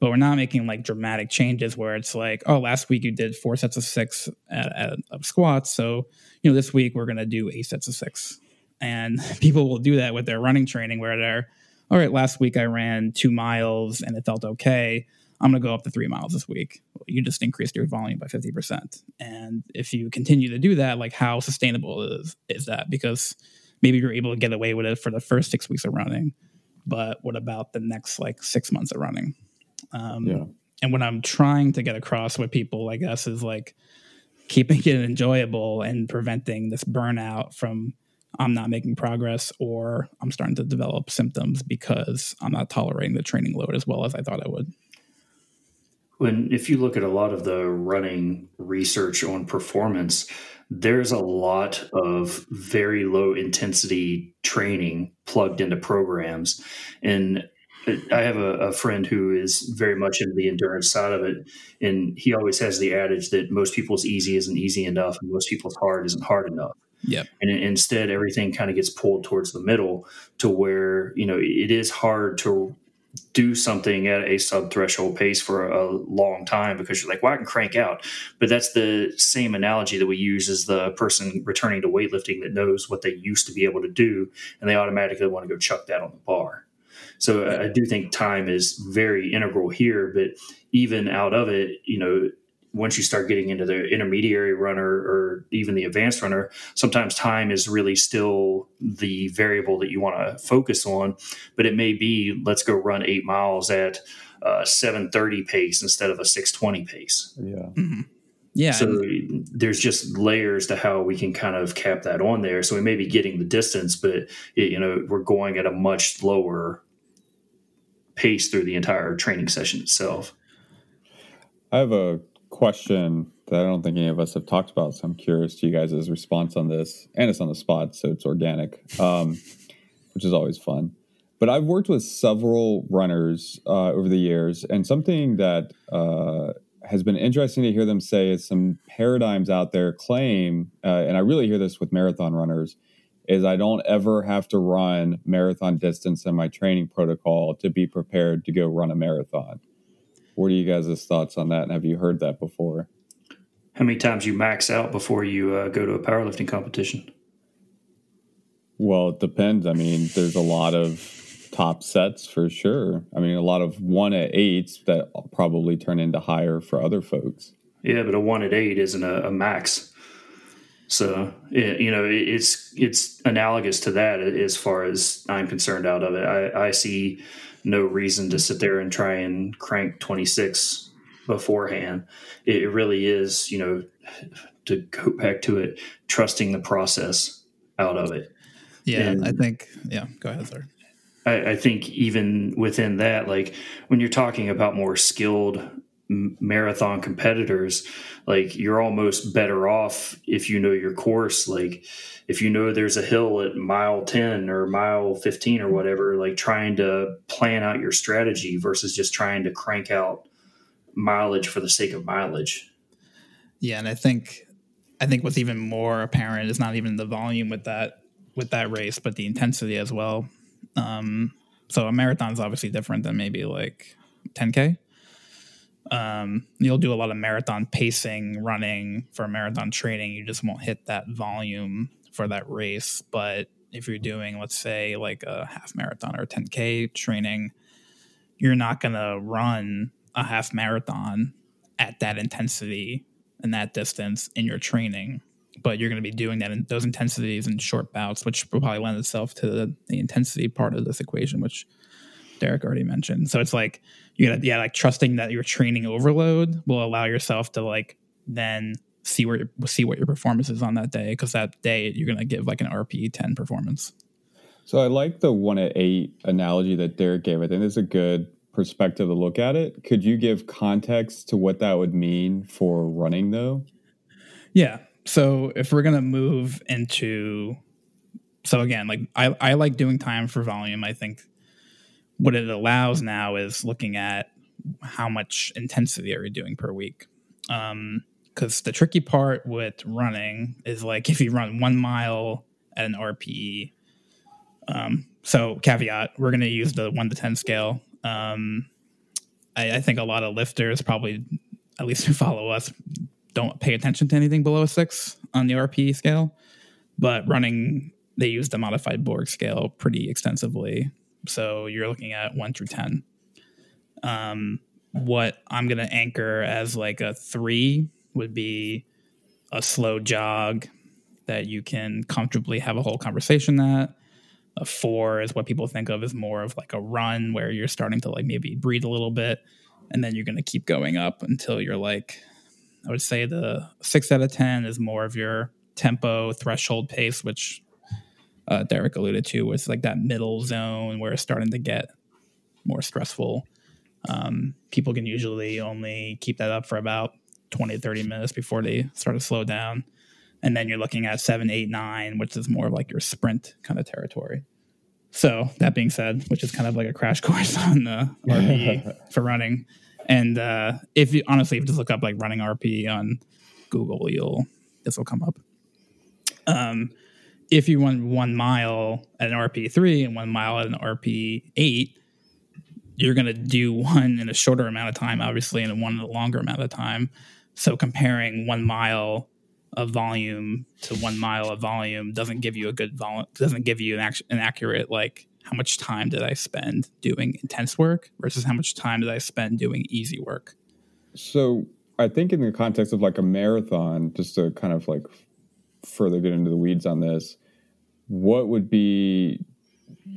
but we're not making like dramatic changes where it's like, oh, last week you did four sets of six at, at, of squats, so you know this week we're going to do eight sets of six, and people will do that with their running training where they're, all right, last week I ran two miles and it felt okay. I'm going to go up to three miles this week. You just increased your volume by 50%. And if you continue to do that, like how sustainable is, is that? Because maybe you're able to get away with it for the first six weeks of running, but what about the next like six months of running? Um, yeah. And what I'm trying to get across with people, I guess, is like keeping it enjoyable and preventing this burnout from I'm not making progress or I'm starting to develop symptoms because I'm not tolerating the training load as well as I thought I would when if you look at a lot of the running research on performance there's a lot of very low intensity training plugged into programs and I have a, a, friend who is very much into the endurance side of it, and he always has the adage that most people's easy isn't easy enough, and most people's hard isn't hard enough. Yeah. And instead, everything kind of gets pulled towards the middle to where you know it is hard to do something at a sub threshold pace for a long time because you're like, well, I can crank out. But that's the same analogy that we use as the person returning to weightlifting that knows what they used to be able to do, and they automatically want to go chuck that on the bar. So I do think time is very integral here, but even out of it, you know, once you start getting into the intermediary runner or even the advanced runner, sometimes time is really still the variable that you want to focus on. But it may be let's go run eight miles at uh, 730 pace instead of a 620 pace. Yeah. Mm-hmm. Yeah. So there's just layers to how we can kind of cap that on there. So we may be getting the distance, but it, you know we're going at a much lower pace through the entire training session itself. I have a question that I don't think any of us have talked about. So I'm curious to you guys' response on this. And it's on the spot, so it's organic, um, which is always fun. But I've worked with several runners uh, over the years, and something that uh, has been interesting to hear them say is some paradigms out there claim, uh, and I really hear this with marathon runners, is I don't ever have to run marathon distance in my training protocol to be prepared to go run a marathon. What are you guys' thoughts on that? And have you heard that before? How many times you max out before you uh, go to a powerlifting competition? Well, it depends. I mean, there's a lot of top sets for sure. I mean, a lot of one at eights that probably turn into higher for other folks. Yeah, but a one at eight isn't a, a max. So you know, it's it's analogous to that as far as I'm concerned. Out of it, I, I see no reason to sit there and try and crank 26 beforehand. It really is, you know, to go back to it, trusting the process out of it. Yeah, and I think. Yeah, go ahead, sir. I, I think even within that, like when you're talking about more skilled marathon competitors like you're almost better off if you know your course. Like if you know there's a hill at mile 10 or mile 15 or whatever like trying to plan out your strategy versus just trying to crank out mileage for the sake of mileage. Yeah and i think i think what's even more apparent is not even the volume with that with that race but the intensity as well. Um so a marathon is obviously different than maybe like 10k um, you'll do a lot of marathon pacing, running for marathon training. You just won't hit that volume for that race. But if you're doing, let's say, like a half marathon or 10K training, you're not going to run a half marathon at that intensity and that distance in your training. But you're going to be doing that in those intensities in short bouts, which will probably lend itself to the, the intensity part of this equation, which Derek already mentioned. So it's like you got yeah, like trusting that your training overload will allow yourself to like then see where see what your performance is on that day because that day you're gonna give like an RP ten performance. So I like the one at eight analogy that Derek gave. I think it's a good perspective to look at it. Could you give context to what that would mean for running though? Yeah. So if we're gonna move into so again, like I, I like doing time for volume. I think what it allows now is looking at how much intensity are you doing per week. Um, because the tricky part with running is like if you run one mile at an RPE. Um, so caveat, we're going to use the one to ten scale. Um, I, I think a lot of lifters probably, at least who follow us, don't pay attention to anything below a six on the RPE scale. But running, they use the modified Borg scale pretty extensively. So you're looking at one through ten. Um, what I'm going to anchor as like a three would be a slow jog that you can comfortably have a whole conversation at. A four is what people think of as more of like a run where you're starting to like maybe breathe a little bit and then you're going to keep going up until you're like, I would say the six out of 10 is more of your tempo threshold pace, which uh, Derek alluded to was like that middle zone where it's starting to get more stressful. Um, people can usually only keep that up for about 20 to 30 minutes before they start to slow down. And then you're looking at seven, eight, nine, which is more of like your sprint kind of territory. So that being said, which is kind of like a crash course on the RP for running. And uh, if you honestly, if you just look up like running RP on Google, you'll this will come up. Um, if you run one mile at an RP three and one mile at an RP eight, you're going to do one in a shorter amount of time, obviously, and one in a longer amount of time. So comparing one mile of volume to one mile of volume doesn't give you a good vol doesn't give you an, act- an accurate like how much time did I spend doing intense work versus how much time did I spend doing easy work. So I think in the context of like a marathon, just to kind of like further get into the weeds on this, what would be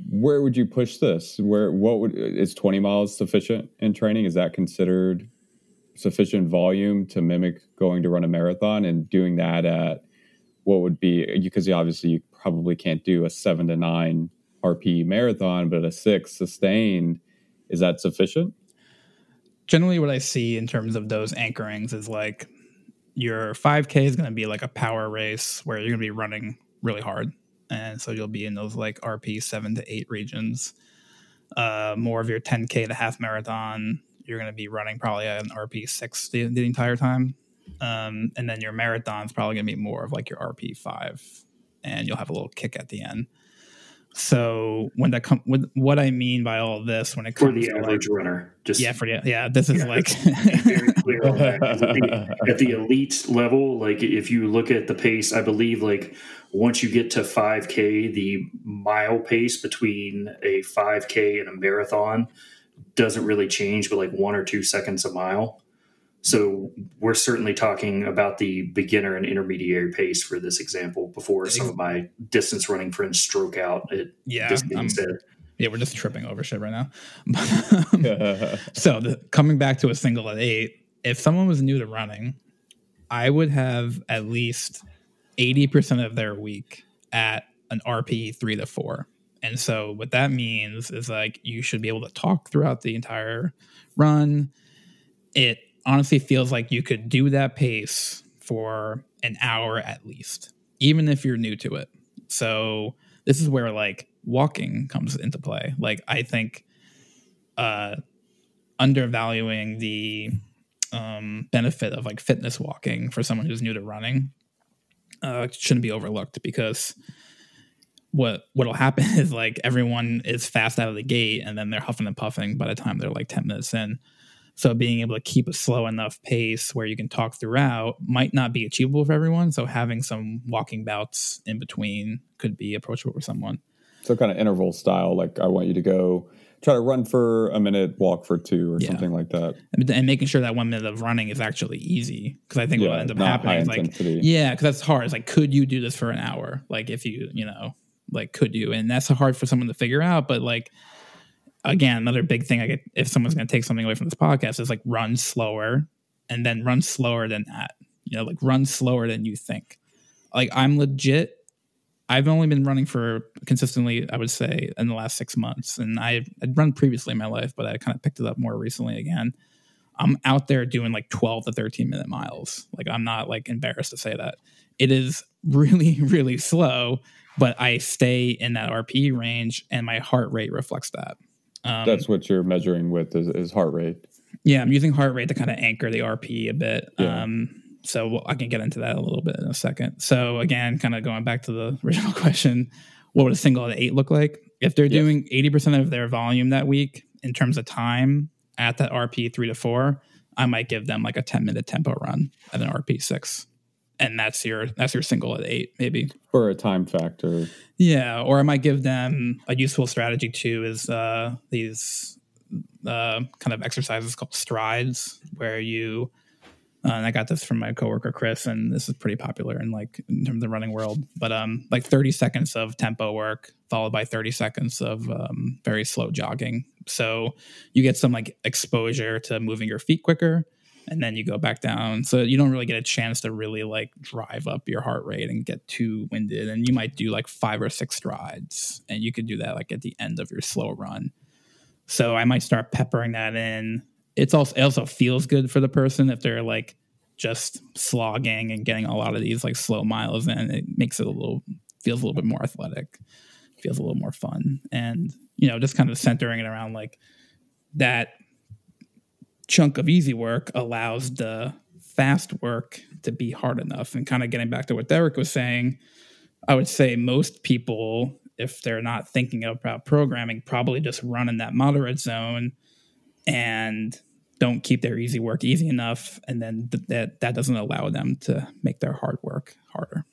where would you push this? Where what would is 20 miles sufficient in training? Is that considered sufficient volume to mimic going to run a marathon and doing that at what would be because obviously you probably can't do a seven to nine RP marathon, but a six sustained, is that sufficient? Generally, what I see in terms of those anchorings is like your 5K is going to be like a power race where you're going to be running really hard. And so you'll be in those like RP seven to eight regions. Uh, more of your 10K to half marathon you're going to be running probably an RP six the, the entire time. Um, and then your marathon's probably going to be more of like your RP five, and you'll have a little kick at the end. So when that come, what I mean by all this, when it comes for the average like, runner, just yeah, for the yeah, this is yeah, like very clear on that. At the, at the elite level, like if you look at the pace, I believe like once you get to 5K, the mile pace between a 5K and a marathon doesn't really change, but like one or two seconds a mile. So we're certainly talking about the beginner and intermediary pace for this example before some of my distance running friends stroke out at yeah, instead. Yeah, we're just tripping over shit right now. so the, coming back to a single at eight, if someone was new to running, I would have at least 80% of their week at an RP three to four. And so what that means is like you should be able to talk throughout the entire run. It honestly feels like you could do that pace for an hour at least, even if you're new to it. So this is where like walking comes into play. Like I think uh undervaluing the um benefit of like fitness walking for someone who's new to running uh shouldn't be overlooked because what what'll happen is like everyone is fast out of the gate and then they're huffing and puffing by the time they're like 10 minutes in so being able to keep a slow enough pace where you can talk throughout might not be achievable for everyone. So having some walking bouts in between could be approachable for someone. So kind of interval style like i want you to go try to run for a minute walk for two or yeah. something like that. And making sure that one minute of running is actually easy because i think yeah, what ends up happening is like yeah because that's hard. It's like could you do this for an hour? Like if you you know like could you? And that's hard for someone to figure out but like again, another big thing I get if someone's going to take something away from this podcast is like run slower and then run slower than that. You know, like run slower than you think. Like I'm legit. I've only been running for consistently, I would say, in the last six months, and I I'd run previously in my life, but I kind of picked it up more recently again. I'm out there doing like 12 to 13 minute miles. Like I'm not like embarrassed to say that. It is really, really slow, but I stay in that RP range and my heart rate reflects that. Um, That's what you're measuring with is, is heart rate. Yeah, I'm using heart rate to kind of anchor the RP a bit. Yeah. Um, so I can get into that a little bit in a second. So again, kind of going back to the original question, what would a single at eight look like? If they're yes. doing 80% of their volume that week in terms of time at that RP three to four, I might give them like a 10 minute tempo run at an RP six and that's your that's your single at eight maybe for a time factor yeah or i might give them a useful strategy too is uh these uh kind of exercises called strides where you uh, and I got this from my coworker Chris, and this is pretty popular in like in terms of the running world. But um, like 30 seconds of tempo work followed by 30 seconds of um, very slow jogging. So you get some like exposure to moving your feet quicker, and then you go back down. So you don't really get a chance to really like drive up your heart rate and get too winded. And you might do like five or six strides, and you could do that like at the end of your slow run. So I might start peppering that in. It's also it also feels good for the person if they're like just slogging and getting a lot of these like slow miles in. It makes it a little feels a little bit more athletic, feels a little more fun, and you know just kind of centering it around like that chunk of easy work allows the fast work to be hard enough. And kind of getting back to what Derek was saying, I would say most people, if they're not thinking about programming, probably just run in that moderate zone and don't keep their easy work easy enough. And then th- that, that doesn't allow them to make their hard work harder.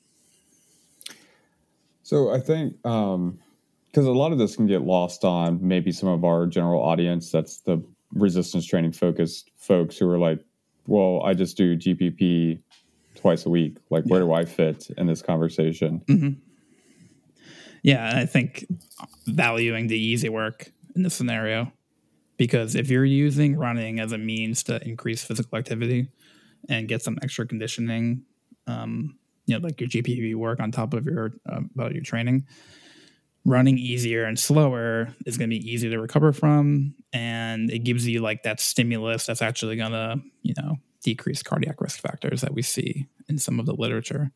So I think, um, because a lot of this can get lost on maybe some of our general audience. That's the resistance training focused folks who are like, well, I just do GPP twice a week. Like, where do I fit in this conversation? Mm-hmm. Yeah, I think valuing the easy work in this scenario, because if you're using running as a means to increase physical activity and get some extra conditioning, um, you know, like your GPP work on top of your uh, about your training, running easier and slower is going to be easier to recover from and it gives you like that stimulus that's actually going to you know decrease cardiac risk factors that we see in some of the literature.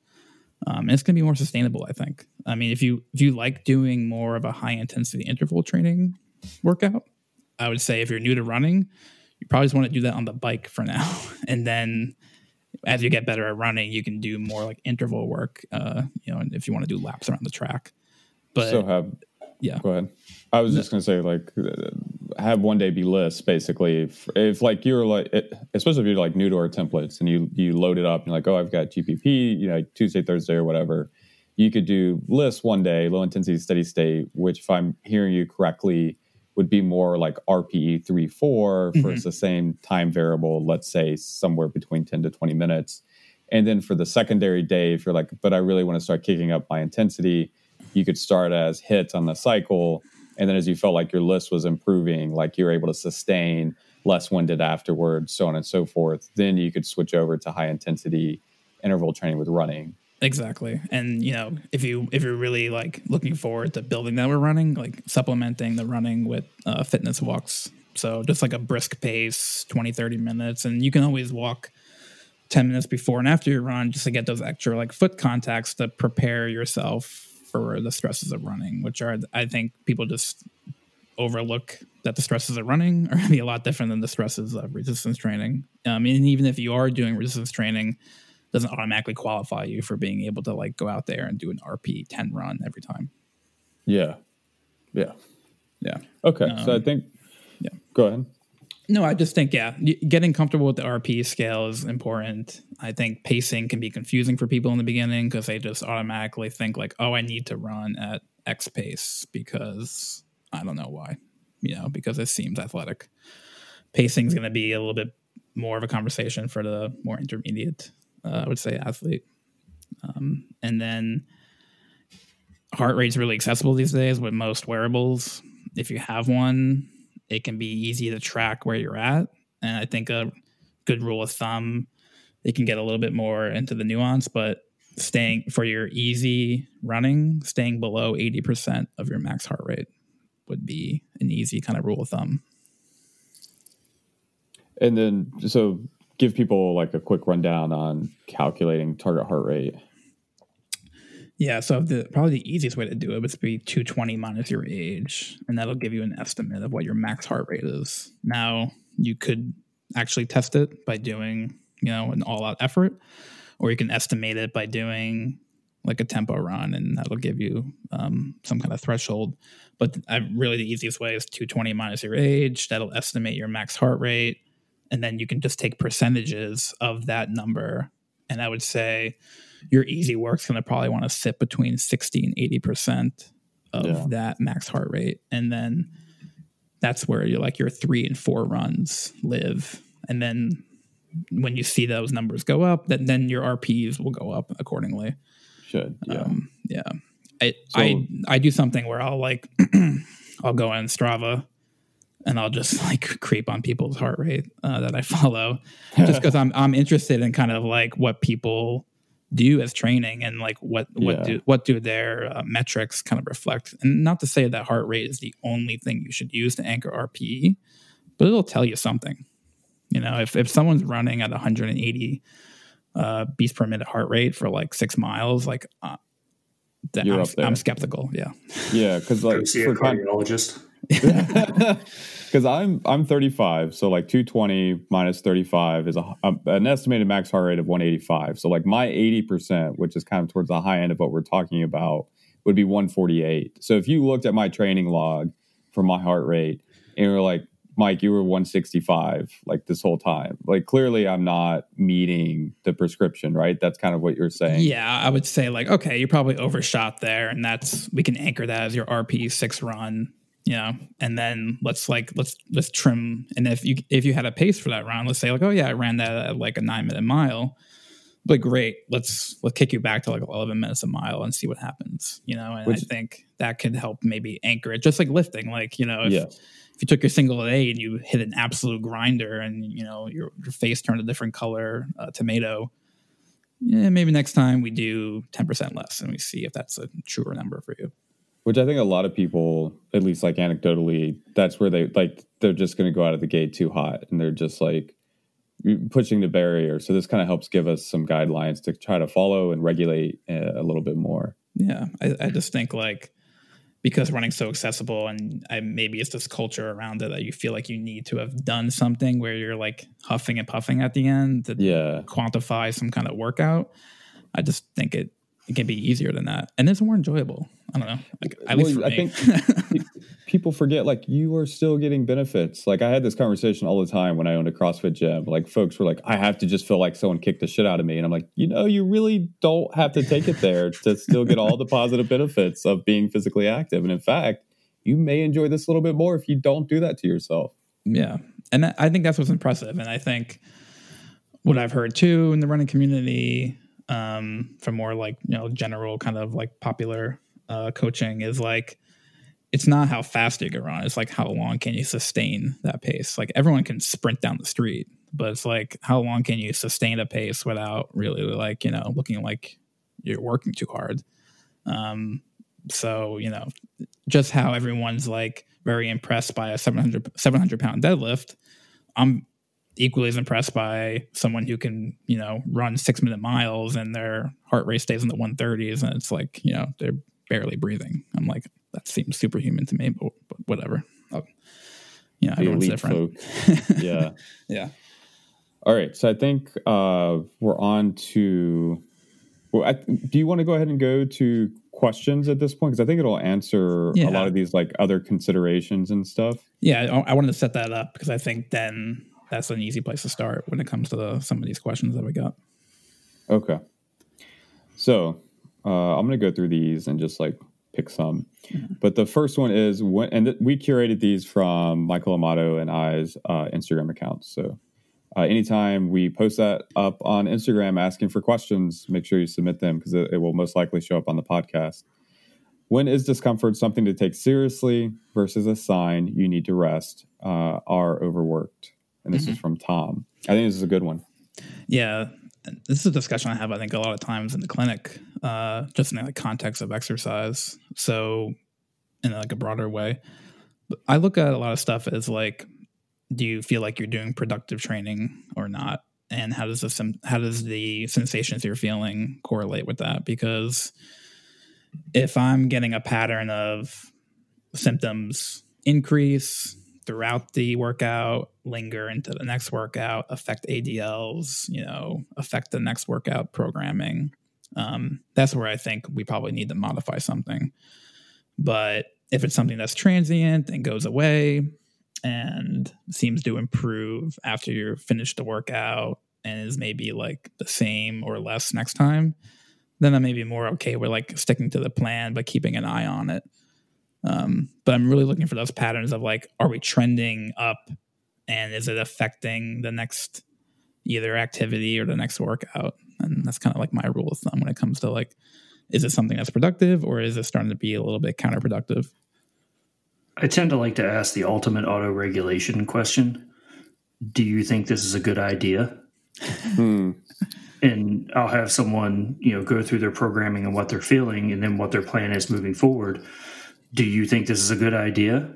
Um, and it's going to be more sustainable i think. I mean if you if you like doing more of a high intensity interval training workout i would say if you're new to running you probably just want to do that on the bike for now. And then as you get better at running you can do more like interval work uh, you know and if you want to do laps around the track but so have yeah. Go ahead. I was no. just gonna say like have one day be LISS basically. If, if like you're like, especially if you're like new to our templates and you you load it up and you're like, oh, I've got GPP, you know, Tuesday, Thursday, or whatever. You could do LISS one day, low intensity, steady state, which if I'm hearing you correctly, would be more like RPE three four for mm-hmm. the same time variable. Let's say somewhere between ten to twenty minutes. And then for the secondary day, if you're like, but I really want to start kicking up my intensity you could start as hits on the cycle and then as you felt like your LISS was improving like you're able to sustain less winded afterwards so on and so forth then you could switch over to high intensity interval training with running. Exactly. And you know if you if you're really like looking forward to building that we're running like supplementing the running with uh, fitness walks. So just like a brisk pace 20 30 minutes and you can always walk 10 minutes before and after your run just to get those extra like foot contacts to prepare yourself for the stresses of running, which are I think people just overlook that the stresses of running are going to be a lot different than the stresses of resistance training. Um, and even if you are doing resistance training, doesn't automatically qualify you for being able to like go out there and do an RP 10 run every time. Yeah. Yeah. Yeah. Okay. Um, so I um, think, yeah. Go ahead. No, I just think yeah, getting comfortable with the RP scale is important. I think pacing can be confusing for people in the beginning because they just automatically think like, "Oh, I need to run at X pace because I don't know why." You know, because it seems athletic. Pacing is going to be a little bit more of a conversation for the more intermediate, uh, I would say, athlete. Um, and then heart rate's really accessible these days with most wearables. If you have one, it can be easy to track where you're at. And I think a good rule of thumb, it can get a little bit more into the nuance, but staying for your easy running, staying below 80% of your max heart rate would be an easy kind of rule of thumb. And then, so give people like a quick rundown on calculating target heart rate. Yeah, so the probably the easiest way to do it would be 220 minus your age, and that'll give you an estimate of what your max heart rate is. Now, you could actually test it by doing, you know, an all-out effort, or you can estimate it by doing like a tempo run, and that'll give you um, some kind of threshold. But I, really, the easiest way is 220 minus your age. That'll estimate your max heart rate, and then you can just take percentages of that number. And I would say your easy work's going to probably want to sit between 60 and 80 percent of yeah. that max heart rate, and then that's where you're like your three and four runs live, and then when you see those numbers go up, then then your RPs will go up accordingly. Should yeah um, yeah. I, so, I I do something where I'll like I'll go in Strava and I'll just like creep on people's heart rate uh, that I follow, just because I'm I'm interested in kind of like what people do as training and like what what yeah. do what do their uh, metrics kind of reflect. And not to say that heart rate is the only thing you should use to anchor RPE, but it'll tell you something. You know, if if someone's running at 180 uh, beats per minute heart rate for like six miles, like uh, I'm, I'm, skeptical. Yeah, yeah, because like see a cardiologist. Because I'm I'm 35, so like 220 minus 35 is a, a, an estimated max heart rate of 185. So like my 80 percent, which is kind of towards the high end of what we're talking about, would be 148. So if you looked at my training log for my heart rate and you're like, Mike, you were 165 like this whole time. Like clearly I'm not meeting the prescription, right? That's kind of what you're saying. Yeah, I would say like, okay, you probably overshot there and that's we can anchor that as your RP six run, you know, and then let's like let's let's trim and if you if you had a pace for that run, let's say like, oh yeah, I ran that at like a nine minute mile. But great, let's let's kick you back to like 11 minutes a mile and see what happens, you know. And Which, I think that could help maybe anchor it, just like lifting. Like you know, if, yeah if you took your single A and you hit an absolute grinder and you know your, your face turned a different color, uh, tomato, yeah, maybe next time we do 10% less and we see if that's a truer number for you. Which I think a lot of people, at least like anecdotally, that's where they like they're just going to go out of the gate too hot and they're just like pushing the barrier. So this kind of helps give us some guidelines to try to follow and regulate uh, a little bit more. Yeah, I, I just think like because running's so accessible and I, maybe it's this culture around it that you feel like you need to have done something where you're like huffing and puffing at the end to yeah. quantify some kind of workout. I just think it it can be easier than that, and it's more enjoyable. I don't know. Like, at well, least I me. think people forget like you are still getting benefits. Like I had this conversation all the time when I owned a CrossFit gym. Like folks were like, I have to just feel like someone kicked the shit out of me, and I'm like, you know, you really don't have to take it there to still get all the positive benefits of being physically active. And in fact, you may enjoy this a little bit more if you don't do that to yourself. Yeah, and I think that's what's impressive. And I think what I've heard too in the running community um, for more like you know general kind of like popular uh, coaching is like it's not how fast you can run it's like how long can you sustain that pace? Like everyone can sprint down the street but it's like how long can you sustain a pace without really like you know looking like you're working too hard? Um so you know just how everyone's like very impressed by a 700 700 pound deadlift i'm equally as impressed by someone who can, you know, run six minute miles and their heart rate stays in the 130s and it's like, you know, they're barely breathing. I'm like, that seems superhuman to me, but, but whatever. Oh, you know, everyone's different. yeah. yeah. All right. So I think uh, we're on to. Well, I, do you want to go ahead and go to questions at this point? Because I think it'll answer yeah. a lot of these like other considerations and stuff. Yeah, I, I wanted to set that up because I think then that's an easy place to start when it comes to the, some of these questions that we got. Okay. So uh, I'm going to go through these and just like pick some. Mm-hmm. But the first one is when, and th- we curated these from Michael Amato and I's uh, Instagram accounts. So uh, anytime we post that up on Instagram asking for questions, make sure you submit them because it, it, will most likely show up on the podcast. when is discomfort something to take seriously versus a sign you need to rest, uh, are overworked? And this mm-hmm. is from Tom. I think this is a good one. Yeah. This is a discussion I have, I think, a lot of times in the clinic, uh, just in the context of exercise. So, in like a broader way, I look at a lot of stuff as like, do you feel like you're doing productive training or not? And how does the how does the sensations you're feeling correlate with that? Because if I'm getting a pattern of symptoms increase throughout the workout, linger into the next workout, affect ADLs, you know, affect the next workout programming. Um, that's where I think we probably need to modify something. But if it's something that's transient and goes away and seems to improve after you're finished the workout and is maybe like the same or less next time, then I may be more okay with like sticking to the plan but keeping an eye on it. Um, but I'm really looking for those patterns of like, are we trending up, and is it affecting the next either activity or the next workout? And that's kind of like my rule of thumb when it comes to like, is it something that's productive or is it starting to be a little bit counterproductive? I tend to like to ask the ultimate auto regulation question. Do you think this is a good idea? Hmm and I'll have someone, you know, go through their programming and what they're feeling and then what their plan is moving forward. Do you think this is a good idea?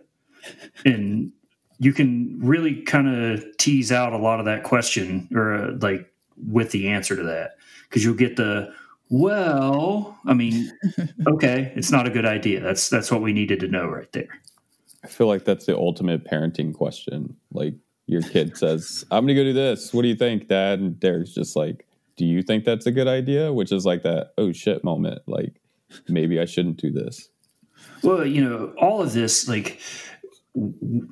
And you can really kind of tease out a lot of that question or uh, like with the answer to that because you'll get the well, I mean, okay, it's not a good idea. That's that's what we needed to know right there. I feel like that's the ultimate parenting question. Like your kid says, "I'm going to go do this. What do you think, Dad?" And Derek's just like, do you think that's a good idea? Which is like that, oh shit moment. Like, maybe I shouldn't do this. Well, you know, all of this, like,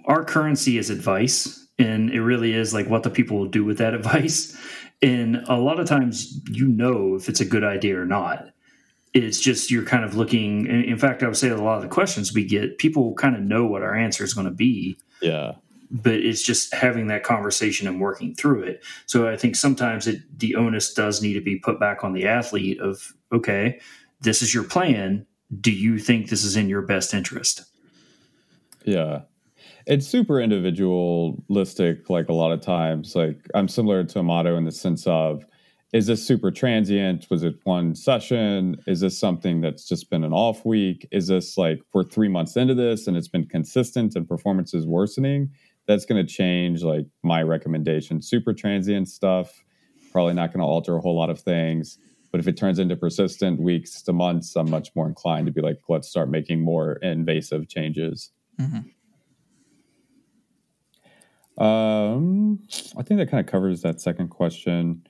our currency is advice. And it really is like what the people will do with that advice. And a lot of times, you know if it's a good idea or not. It's just you're kind of looking. In fact, I would say a lot of the questions we get, people kind of know what our answer is going to be. Yeah but it's just having that conversation and working through it. So I think sometimes it, the onus does need to be put back on the athlete of, okay, this is your plan. Do you think this is in your best interest? Yeah. It's super individualistic, like a lot of times. Like I'm similar to Amato in the sense of, is this super transient? Was it one session? Is this something that's just been an off week? Is this like we're three months into this and it's been consistent and performance is worsening? that's going to change like my recommendation. Super transient stuff, probably not going to alter a whole lot of things. But if it turns into persistent weeks to months, I'm much more inclined to be like, let's start making more invasive changes. Mm-hmm. Um, I think that kind of covers that second question.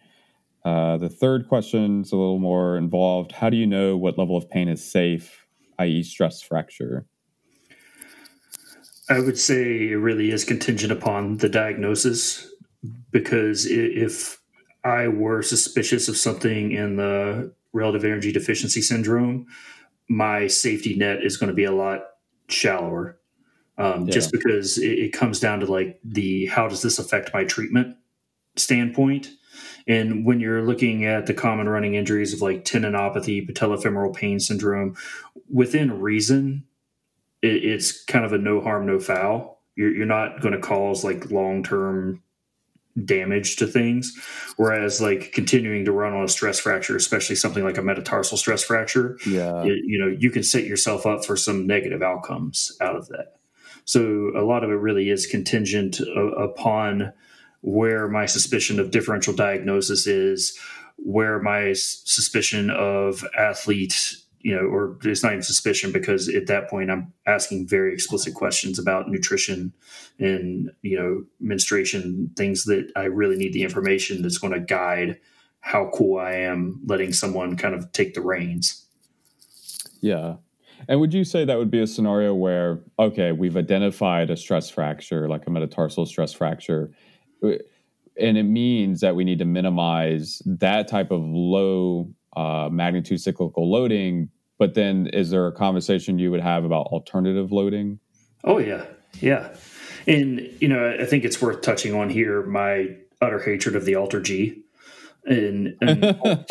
Uh, the third question is a little more involved. How do you know what level of pain is safe, i.e., stress fracture? I would say it really is contingent upon the diagnosis because if I were suspicious of something in the relative energy deficiency syndrome, my safety net is going to be a lot shallower. Um, yeah. Just because it, it comes down to like the how does this affect my treatment standpoint. And when you're looking at the common running injuries of like tendinopathy, patellofemoral pain syndrome, within reason, it, it's kind of a no harm, no foul. You're, you're not going to cause like long term damage to things. Whereas like continuing to run on a stress fracture, especially something like a metatarsal stress fracture, yeah, it, you know, you can set yourself up for some negative outcomes out of that. So a lot of it really is contingent upon where my suspicion of differential diagnosis is, where my suspicion of athlete you know, or it's not even suspicion because at that point I'm asking very explicit questions about nutrition and, you know, menstruation, things that I really need the information that's going to guide how cool I am letting someone kind of take the reins. Yeah. And would you say that would be a scenario where, okay, we've identified a stress fracture, like a metatarsal stress fracture, and it means that we need to minimize that type of low uh, magnitude cyclical loading but then, is there a conversation you would have about alternative loading? Oh yeah, yeah, and you know, I think it's worth touching on here my utter hatred of the Alter G, and and,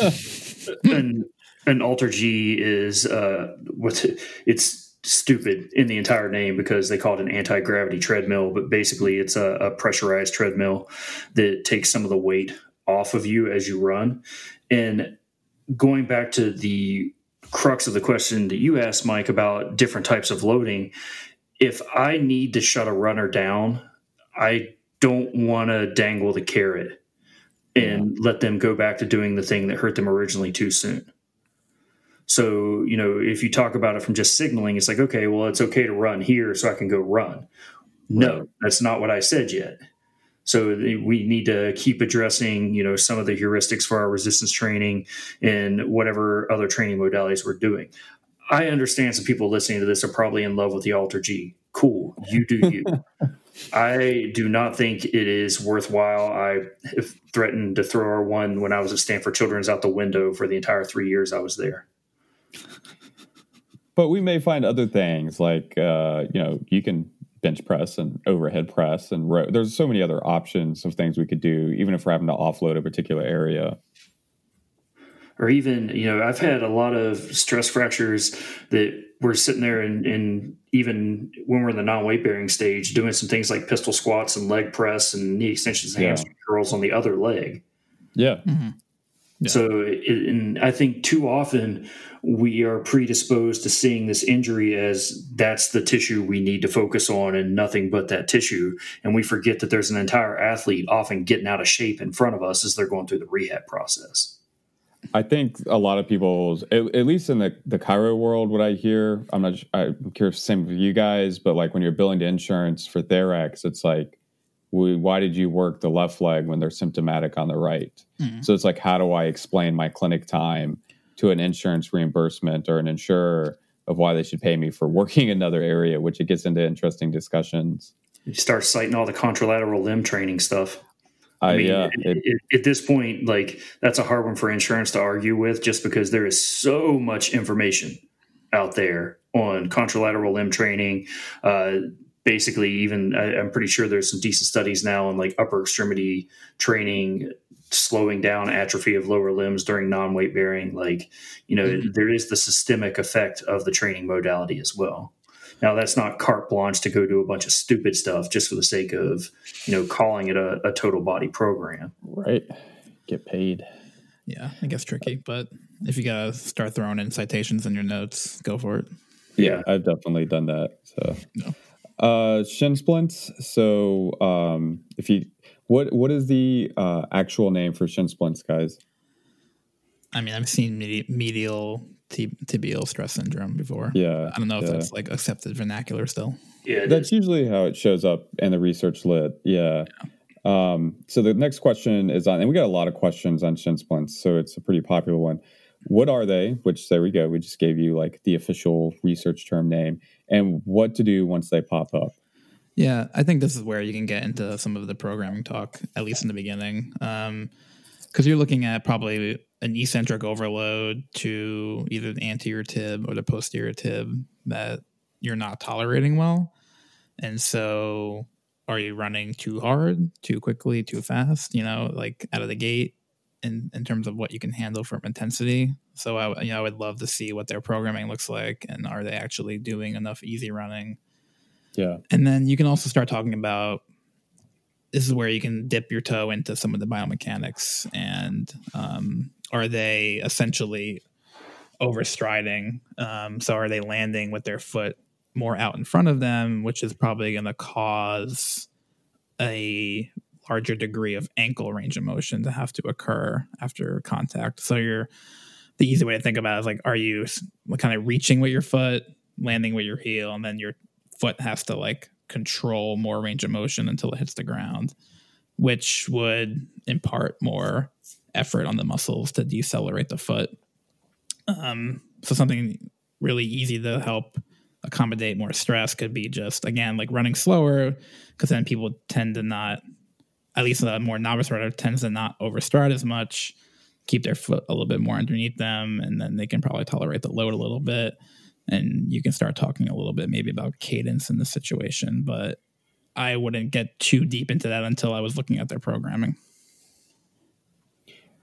and Alter G is uh, what it's stupid in the entire name because they call it an anti gravity treadmill, but basically it's a, a, pressurized treadmill that takes some of the weight off of you as you run. And going back to the crux of the question that you asked, Mike, about different types of loading, if I need to shut a runner down, I don't want to dangle the carrot and let them go back to doing the thing that hurt them originally too soon. So, you know, if you talk about it from just signaling, it's like, okay, well, it's okay to run here so I can go run. No, that's not what I said yet. So we need to keep addressing, you know, some of the heuristics for our resistance training and whatever other training modalities we're doing. I understand some people listening to this are probably in love with the Alter G. Cool, you do you. I do not think it is worthwhile. I threatened to throw our one when I was at Stanford Children's out the window for the entire three years I was there. But we may find other things like uh, you know you can bench press and overhead press and ro- there's so many other options of things we could do even if we're having to offload a particular area or even you know i've had a lot of stress fractures that we're sitting there and, and even when we're in the non-weight bearing stage doing some things like pistol squats and leg press and knee extensions and yeah. hamstring curls on the other leg yeah. Mm-hmm. Yeah. so it, and i think too often we are predisposed to seeing this injury as that's the tissue we need to focus on and nothing but that tissue. And we forget that there's an entire athlete often getting out of shape in front of us as they're going through the rehab process. I think a lot of people, at, at, least in the, the chiro world, what I hear, I'm not, I'm curious, same for you guys, but like when you're billing to insurance for Therex, it's like, why did you work the left leg when they're symptomatic on the right? Mm-hmm. So it's like, how do I explain my clinic time to an insurance reimbursement or an insurer of why they should pay me for working another area, which it gets into interesting discussions. You start citing all the contralateral limb training stuff. I mean, yeah, it, it, at this point, like that's a hard one for insurance to argue with, just because there is so much information out there on contralateral limb training. Uh, basically, even I, I'm pretty sure there's some decent studies now on like upper extremity training slowing down atrophy of lower limbs during non-weight bearing. Like you know mm-hmm. there is the systemic effect of the training modality as well. Now that's not carte blanche to go do a bunch of stupid stuff just for the sake of you know calling it a, a total body program. Right. Get paid. Yeah i guess tricky but if you gotta start throwing in citations in your notes go for it. Yeah. I've definitely done that so. No. Uh shin splints so um if you what what is the uh, actual name for shin splints, guys? I mean, I've seen medial tibial stress syndrome before. Yeah, I don't know if yeah. that's like accepted vernacular still. Yeah, that's usually how it shows up in the research lit. Yeah. yeah. Um, so the next question is on, and we got a lot of questions on shin splints, so it's a pretty popular one. What are they? Which there we go. We just gave you like the official research term name, and what to do once they pop up. Yeah, I think this is where you can get into some of the programming talk, at least in the beginning. Because um, you're looking at probably an eccentric overload to either the anterior tib or the posterior tib that you're not tolerating well. And so are you running too hard, too quickly, too fast, you know, like out of the gate in, in terms of what you can handle from intensity. So I, you know, I would love to see what their programming looks like and are they actually doing enough easy running yeah. And then you can also start talking about this is where you can dip your toe into some of the biomechanics and um, are they essentially overstriding? Um, so are they landing with their foot more out in front of them, which is probably going to cause a larger degree of ankle range of motion to have to occur after contact. So you're the easy way to think about it is like, are you kind of reaching with your foot, landing with your heel, and then you're foot has to like control more range of motion until it hits the ground, which would impart more effort on the muscles to decelerate the foot. Um, so something really easy to help accommodate more stress could be just again like running slower because then people tend to not at least a more novice rider tends to not overstride as much keep their foot a little bit more underneath them and then they can probably tolerate the load a little bit and you can start talking a little bit maybe about cadence in the situation but i wouldn't get too deep into that until i was looking at their programming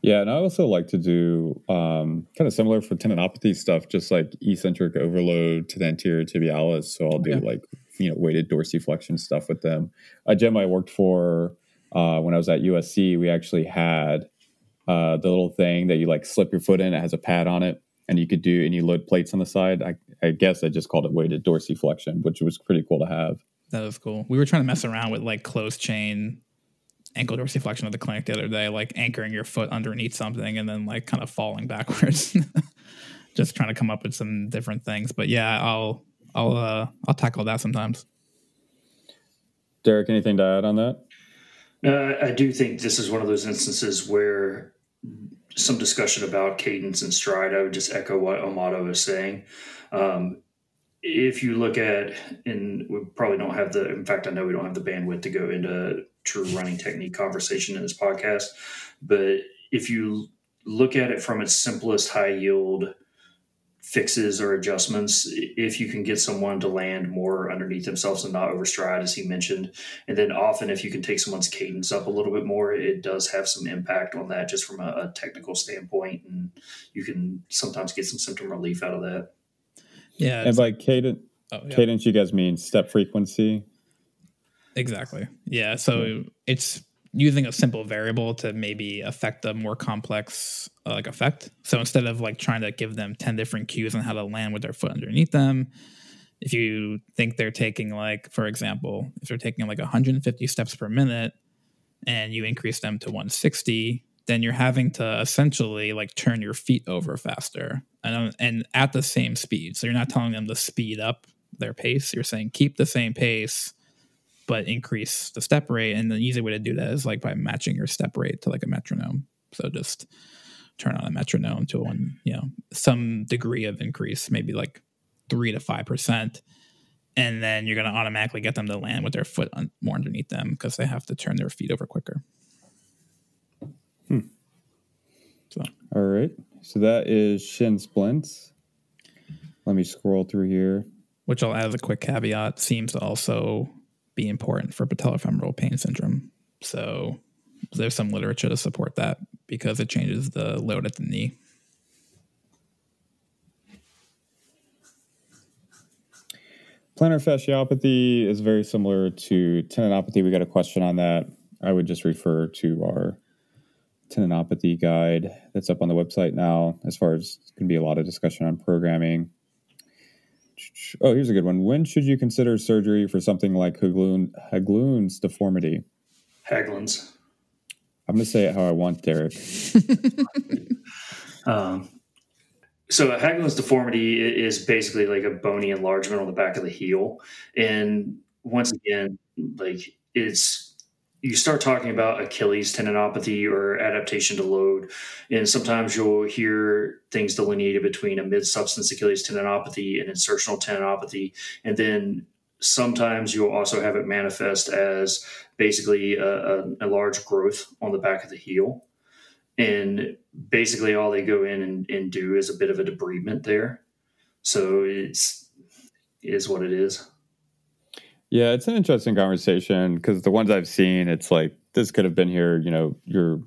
Yeah, and I also like to do um, kind of similar for tendinopathy stuff, just like eccentric overload to the anterior tibialis. So I'll do Okay. like you know weighted dorsiflexion stuff with them. A gym I worked for uh, when I was at USC, we actually had uh, the little thing that you like slip your foot in. It has a pad on it, and you could do and you load plates on the side. I, I guess I just called it weighted dorsiflexion, which was pretty cool to have. That was cool. We were trying to mess around with like closed chain ankle dorsiflexion at the clinic the other day, like anchoring your foot underneath something and then like kind of falling backwards. Just trying to come up with some different things. But yeah, I'll I'll uh I'll tackle that sometimes. Derek, anything to add on that? Uh, I do think this is one of those instances where some discussion about cadence and stride. I would just echo what Amato is saying. Um, if you look at, and we probably don't have the, in fact, I know we don't have the bandwidth to go into true running technique conversation in this podcast, but if you look at it from its simplest high yield fixes or adjustments, if you can get someone to land more underneath themselves and not overstride, as he mentioned, and then often, if you can take someone's cadence up a little bit more, it does have some impact on that just from a, a technical standpoint. And you can sometimes get some symptom relief out of that. Yeah. And it's- by cadence, oh, yeah. cadence, you guys mean step frequency? Exactly. Yeah. So it's using a simple variable to maybe affect a more complex uh, like effect. So instead of like trying to give them 10 different cues on how to land with their foot underneath them, if you think they're taking like, for example, if they're taking like 150 steps per minute and you increase them to 160, then you're having to essentially like turn your feet over faster and, and at the same speed. So you're not telling them to speed up their pace. You're saying keep the same pace but increase the step rate. And the easy way to do that is like by matching your step rate to like a metronome. So just turn on a metronome to one, you know, some degree of increase, maybe like three to five percent. And then you're going to automatically get them to land with their foot un- more underneath them because they have to turn their feet over quicker. Hmm. So All right. So that is shin splints. Let me scroll through here. which I'll add as a quick caveat, seems to also be important for patellofemoral pain syndrome. So there's some literature to support that because it changes the load at the knee. Plantar fasciopathy is very similar to tendinopathy. We got a question on that. I would just refer to our tendinopathy guide that's up on the website now. As far as going to be a lot of discussion on programming. Oh, here's a good one. When should you consider surgery for something like Haglund, Haglund's deformity? Haglund's. I'm going to say it how I want, Derek. Um, so a Haglund's deformity is basically like a bony enlargement on the back of the heel, and once again, like it's you start talking about Achilles tendinopathy or adaptation to load, and sometimes you'll hear things delineated between a mid-substance Achilles tendinopathy and insertional tendinopathy, and then sometimes you'll also have it manifest as basically a, a, a large growth on the back of the heel. And basically all they go in and, and do is a bit of a debridement there. So it's is what it is Yeah, it's an interesting conversation because the ones I've seen, it's like this could have been here, you know, your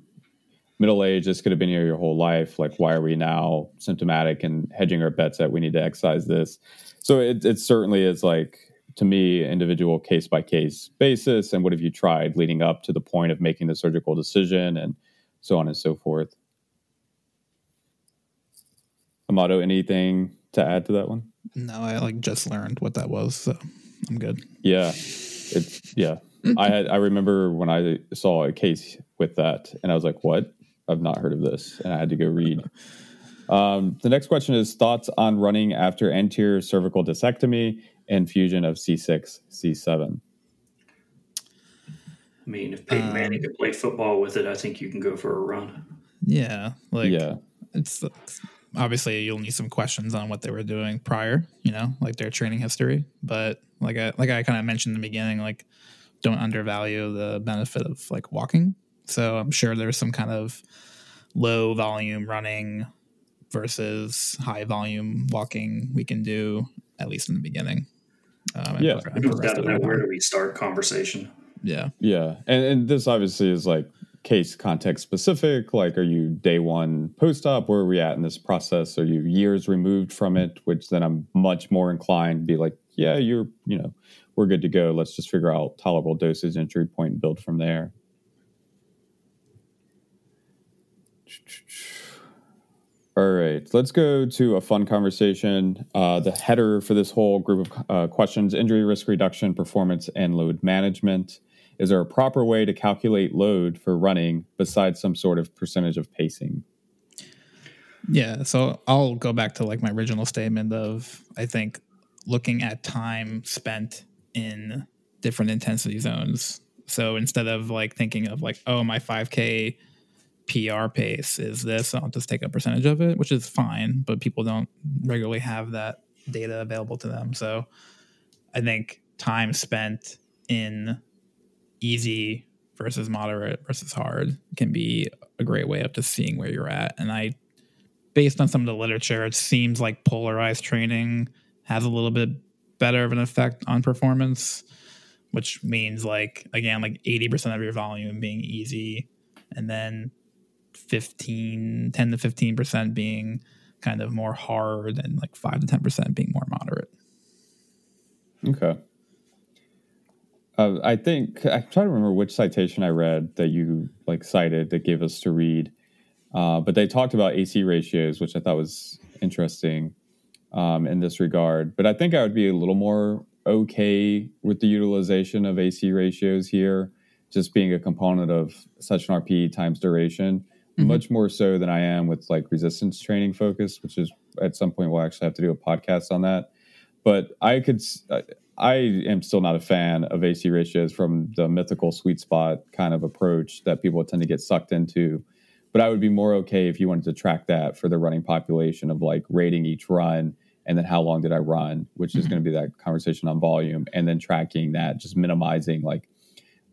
middle age, this could have been here your whole life. Like, why are we now symptomatic and hedging our bets that we need to excise this? So it, it certainly is like, to me, individual case by case basis. And what have you tried leading up to the point of making the surgical decision and so on and so forth? Amato, anything to add to that one? No, I like just learned what that was, so I'm good. Yeah, it's yeah. I had I remember when I saw a case with that, and I was like, "What? I've not heard of this," and I had to go read. Um, the next question is thoughts on running after anterior cervical discectomy and fusion of C6, C7. i mean if peyton manning could play football with it i think you can go for a run Yeah, like yeah, it's obviously you'll need some questions on what they were doing prior, you know, like their training history. But like I like I kind of mentioned in the beginning, like don't undervalue the benefit of like walking. So I'm sure there's some kind of low volume running versus high volume walking we can do at least in the beginning. Um, Yeah. for- it for goes the rest down to of that where do we start conversation Yeah, yeah, and and this obviously is like case context specific? Like, are you day one post op? Where are we at in this process? Are you years removed from it? Which then I'm much more inclined to be like, yeah, you're, you know, we're good to go. Let's just figure out tolerable dosage, entry point, and build from there. All right, let's go to a fun conversation. Uh, the header for this whole group of uh, questions injury risk reduction, performance, and load management. Is there a proper way to calculate load for running besides some sort of percentage of pacing? Yeah, so I'll go back to like my original statement of I think looking at time spent in different intensity zones. So instead of like thinking of like, oh, my 5K PR pace is this, I'll just take a percentage of it, which is fine, but people don't regularly have that data available to them. So I think time spent in easy versus moderate versus hard can be a great way of just seeing where you're at. And I, based on some of the literature, it seems like polarized training has a little bit better of an effect on performance, which means like, again, like 80% of your volume being easy and then 15 10 to 15% being kind of more hard and like 5 to 10% being more moderate. Okay. Uh, i think i try to remember which citation i read that you like cited that gave us to read. Uh, but they talked about ac ratios which i thought was interesting um, in this regard but i think i would be a little more okay with the utilization of ac ratios here just being a component of session RPE times duration mm-hmm. much more so than I am with like resistance training focus, which is at some point we'll actually have to do a podcast on that. But I could, I am still not a fan of AC ratios from the mythical sweet spot kind of approach that people tend to get sucked into. But I would be more okay if you wanted to track that for the running population of like rating each run and then how long did I run, which is mm-hmm. going to be that conversation on volume, and then tracking that, just minimizing like,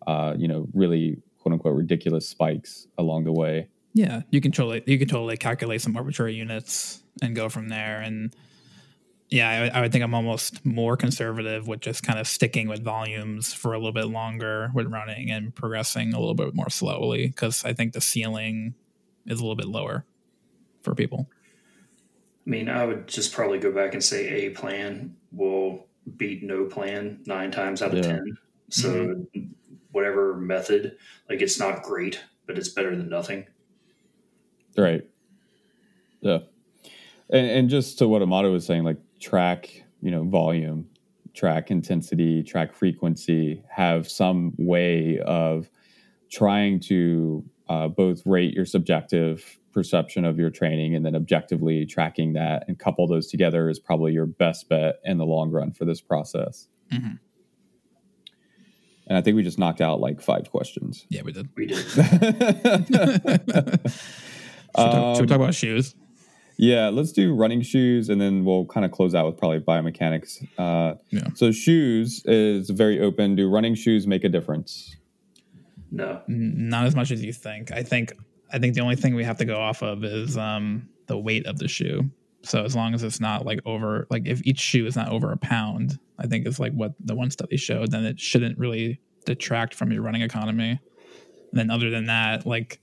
uh, you know, really quote unquote ridiculous spikes along the way. Yeah, you can totally you can totally calculate some arbitrary units and go from there. And yeah, I, I, would think I'm almost more conservative with just kind of sticking with volumes for a little bit longer with running and progressing a little bit more slowly because I think the ceiling is a little bit lower for people. I mean, I would just probably go back and say a plan will beat no plan nine times out of yeah. ten. So mm-hmm. whatever method, like it's not great, but it's better than nothing. Right. Yeah. And, and just to what Amato was saying, like track, you know, volume, track intensity, track frequency, have some way of trying to uh, both rate your subjective perception of your training and then objectively tracking that and couple those together is probably your best bet in the long run for this process. Mm-hmm. And I think we just knocked out like five questions. Yeah, we did. We did. Should, we talk, should we talk about shoes? Yeah, let's do running shoes, and then we'll kind of close out with probably biomechanics. Uh, yeah. So shoes is very open. Do running shoes make a difference? No, not as much as you think. I think I think the only thing we have to go off of is um, the weight of the shoe. So as long as it's not like over, like if each shoe is not over a pound, I think is like what the one study showed. Then it shouldn't really detract from your running economy. And then other than that, like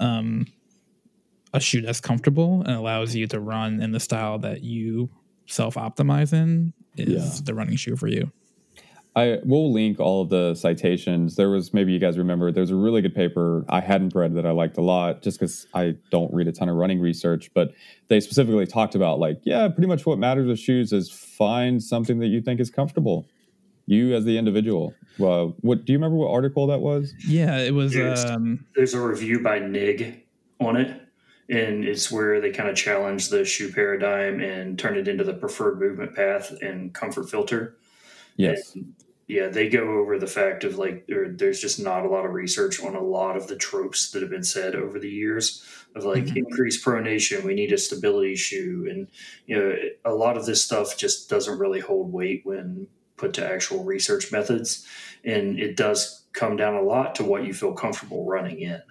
um, a shoe that's comfortable and allows you to run in the style that you self optimize in is yeah. the running shoe for you. I will link all of the citations. There was maybe you guys remember there's a really good paper I hadn't read that I liked a lot just because I don't read a ton of running research, but they specifically talked about like, yeah, pretty much what matters with shoes is find something that you think is comfortable. You as the individual. Well, what do you remember what article that was? Yeah, it was. There's, um, there's a review by Nigg on it and it's where they kind of challenge the shoe paradigm and turn it into the preferred movement path and comfort filter. Yes. And yeah, they go over the fact of like there, there's just not a lot of research on a lot of the tropes that have been said over the years of like mm-hmm. increased pronation, we need a stability shoe, and you know a lot of this stuff just doesn't really hold weight when put to actual research methods, and it does come down a lot to what you feel comfortable running in.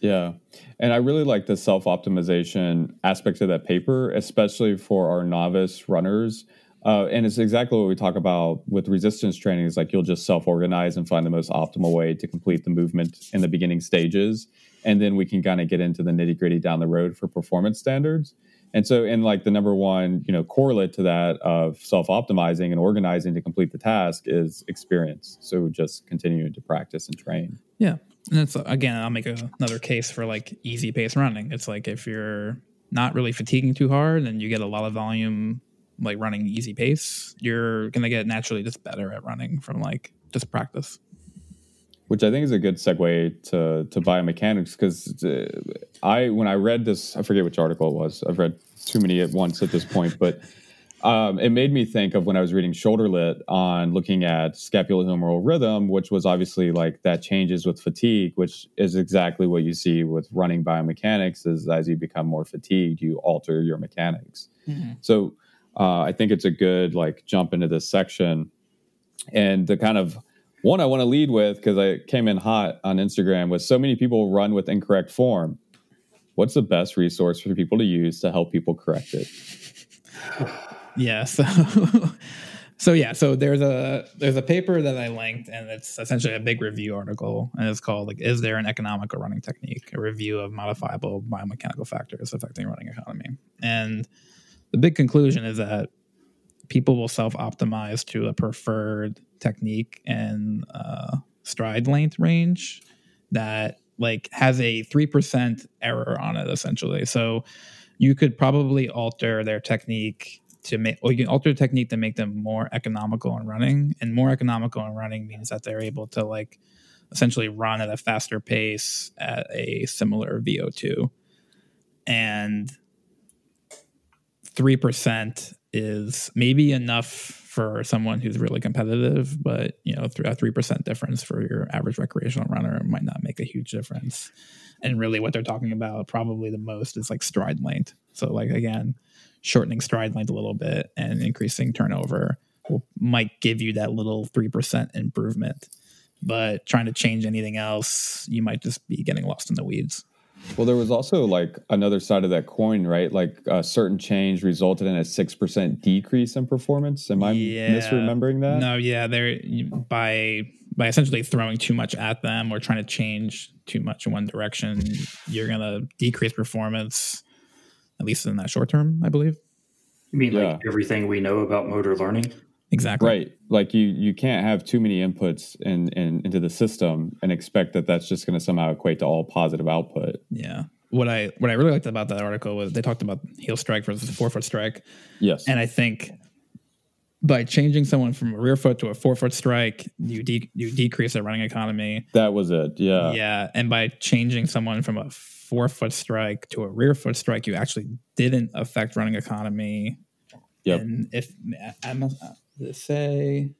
Yeah. And I really like the self optimization aspect of that paper, especially for our novice runners. Uh, and it's exactly what we talk about with resistance training. Is like you'll just self organize and find the most optimal way to complete the movement in the beginning stages, and then we can kind of get into the nitty gritty down the road for performance standards. And so, in like the number one, you know, correlate to that of self optimizing and organizing to complete the task is experience. So just continuing to practice and train. Yeah, and it's again, I'll make a, another case for like easy pace running. It's like if you're not really fatiguing too hard and you get a lot of volume, like running easy pace, you're gonna get naturally just better at running from like just practice which I think is a good segue to to biomechanics because uh, I when I read this I forget which article it was I've read too many at once at this point but um, it made me think of when I was reading Shoulder Lit on looking at scapulohumeral rhythm which was obviously like that changes with fatigue which is exactly what you see with running biomechanics is as you become more fatigued you alter your mechanics mm-hmm. so uh, I think it's a good like jump into this section and the kind of one I want to lead with because I came in hot on Instagram with so many people run with incorrect form. What's the best resource for people to use to help people correct it? Yeah, so so yeah, so there's a there's a paper that I linked and it's essentially a big review article and it's called like is there an economical running technique? A review of modifiable biomechanical factors affecting running economy. And the big conclusion is that people will self optimize to a preferred technique and uh, stride length range that like has a 3% error on it essentially. So you could probably alter their technique to make or you can alter the technique to make them more economical in running and more economical in running means that they're able to like essentially run at a faster pace at a similar VO2 and 3% is maybe enough for someone who's really competitive, but you know, a three percent difference for your average recreational runner might not make a huge difference. And really, what they're talking about probably the most is like stride length. So, like again, shortening stride length a little bit and increasing turnover will, might give you that little three percent improvement. But trying to change anything else, you might just be getting lost in the weeds. Well, there was also like another side of that coin, right? Like a certain change resulted in a six percent decrease in performance. Am I yeah. misremembering that? No, yeah, they're by by essentially throwing too much at them or trying to change too much in one direction, you're gonna decrease performance, at least in that short term, I believe. You mean yeah. like everything we know about motor learning? Exactly. Right. Like you you can't have too many inputs in, in into the system and expect that that's just going to somehow equate to all positive output. Yeah. What I what I really liked about that article was they talked about heel strike versus forefoot strike. Yes. And I think by changing someone from a rear foot to a forefoot strike, you de- you decrease their running economy. That was it. Yeah. Yeah, and by changing someone from a forefoot strike to a rear foot strike, you actually didn't affect running economy. Yep. And if I'm say?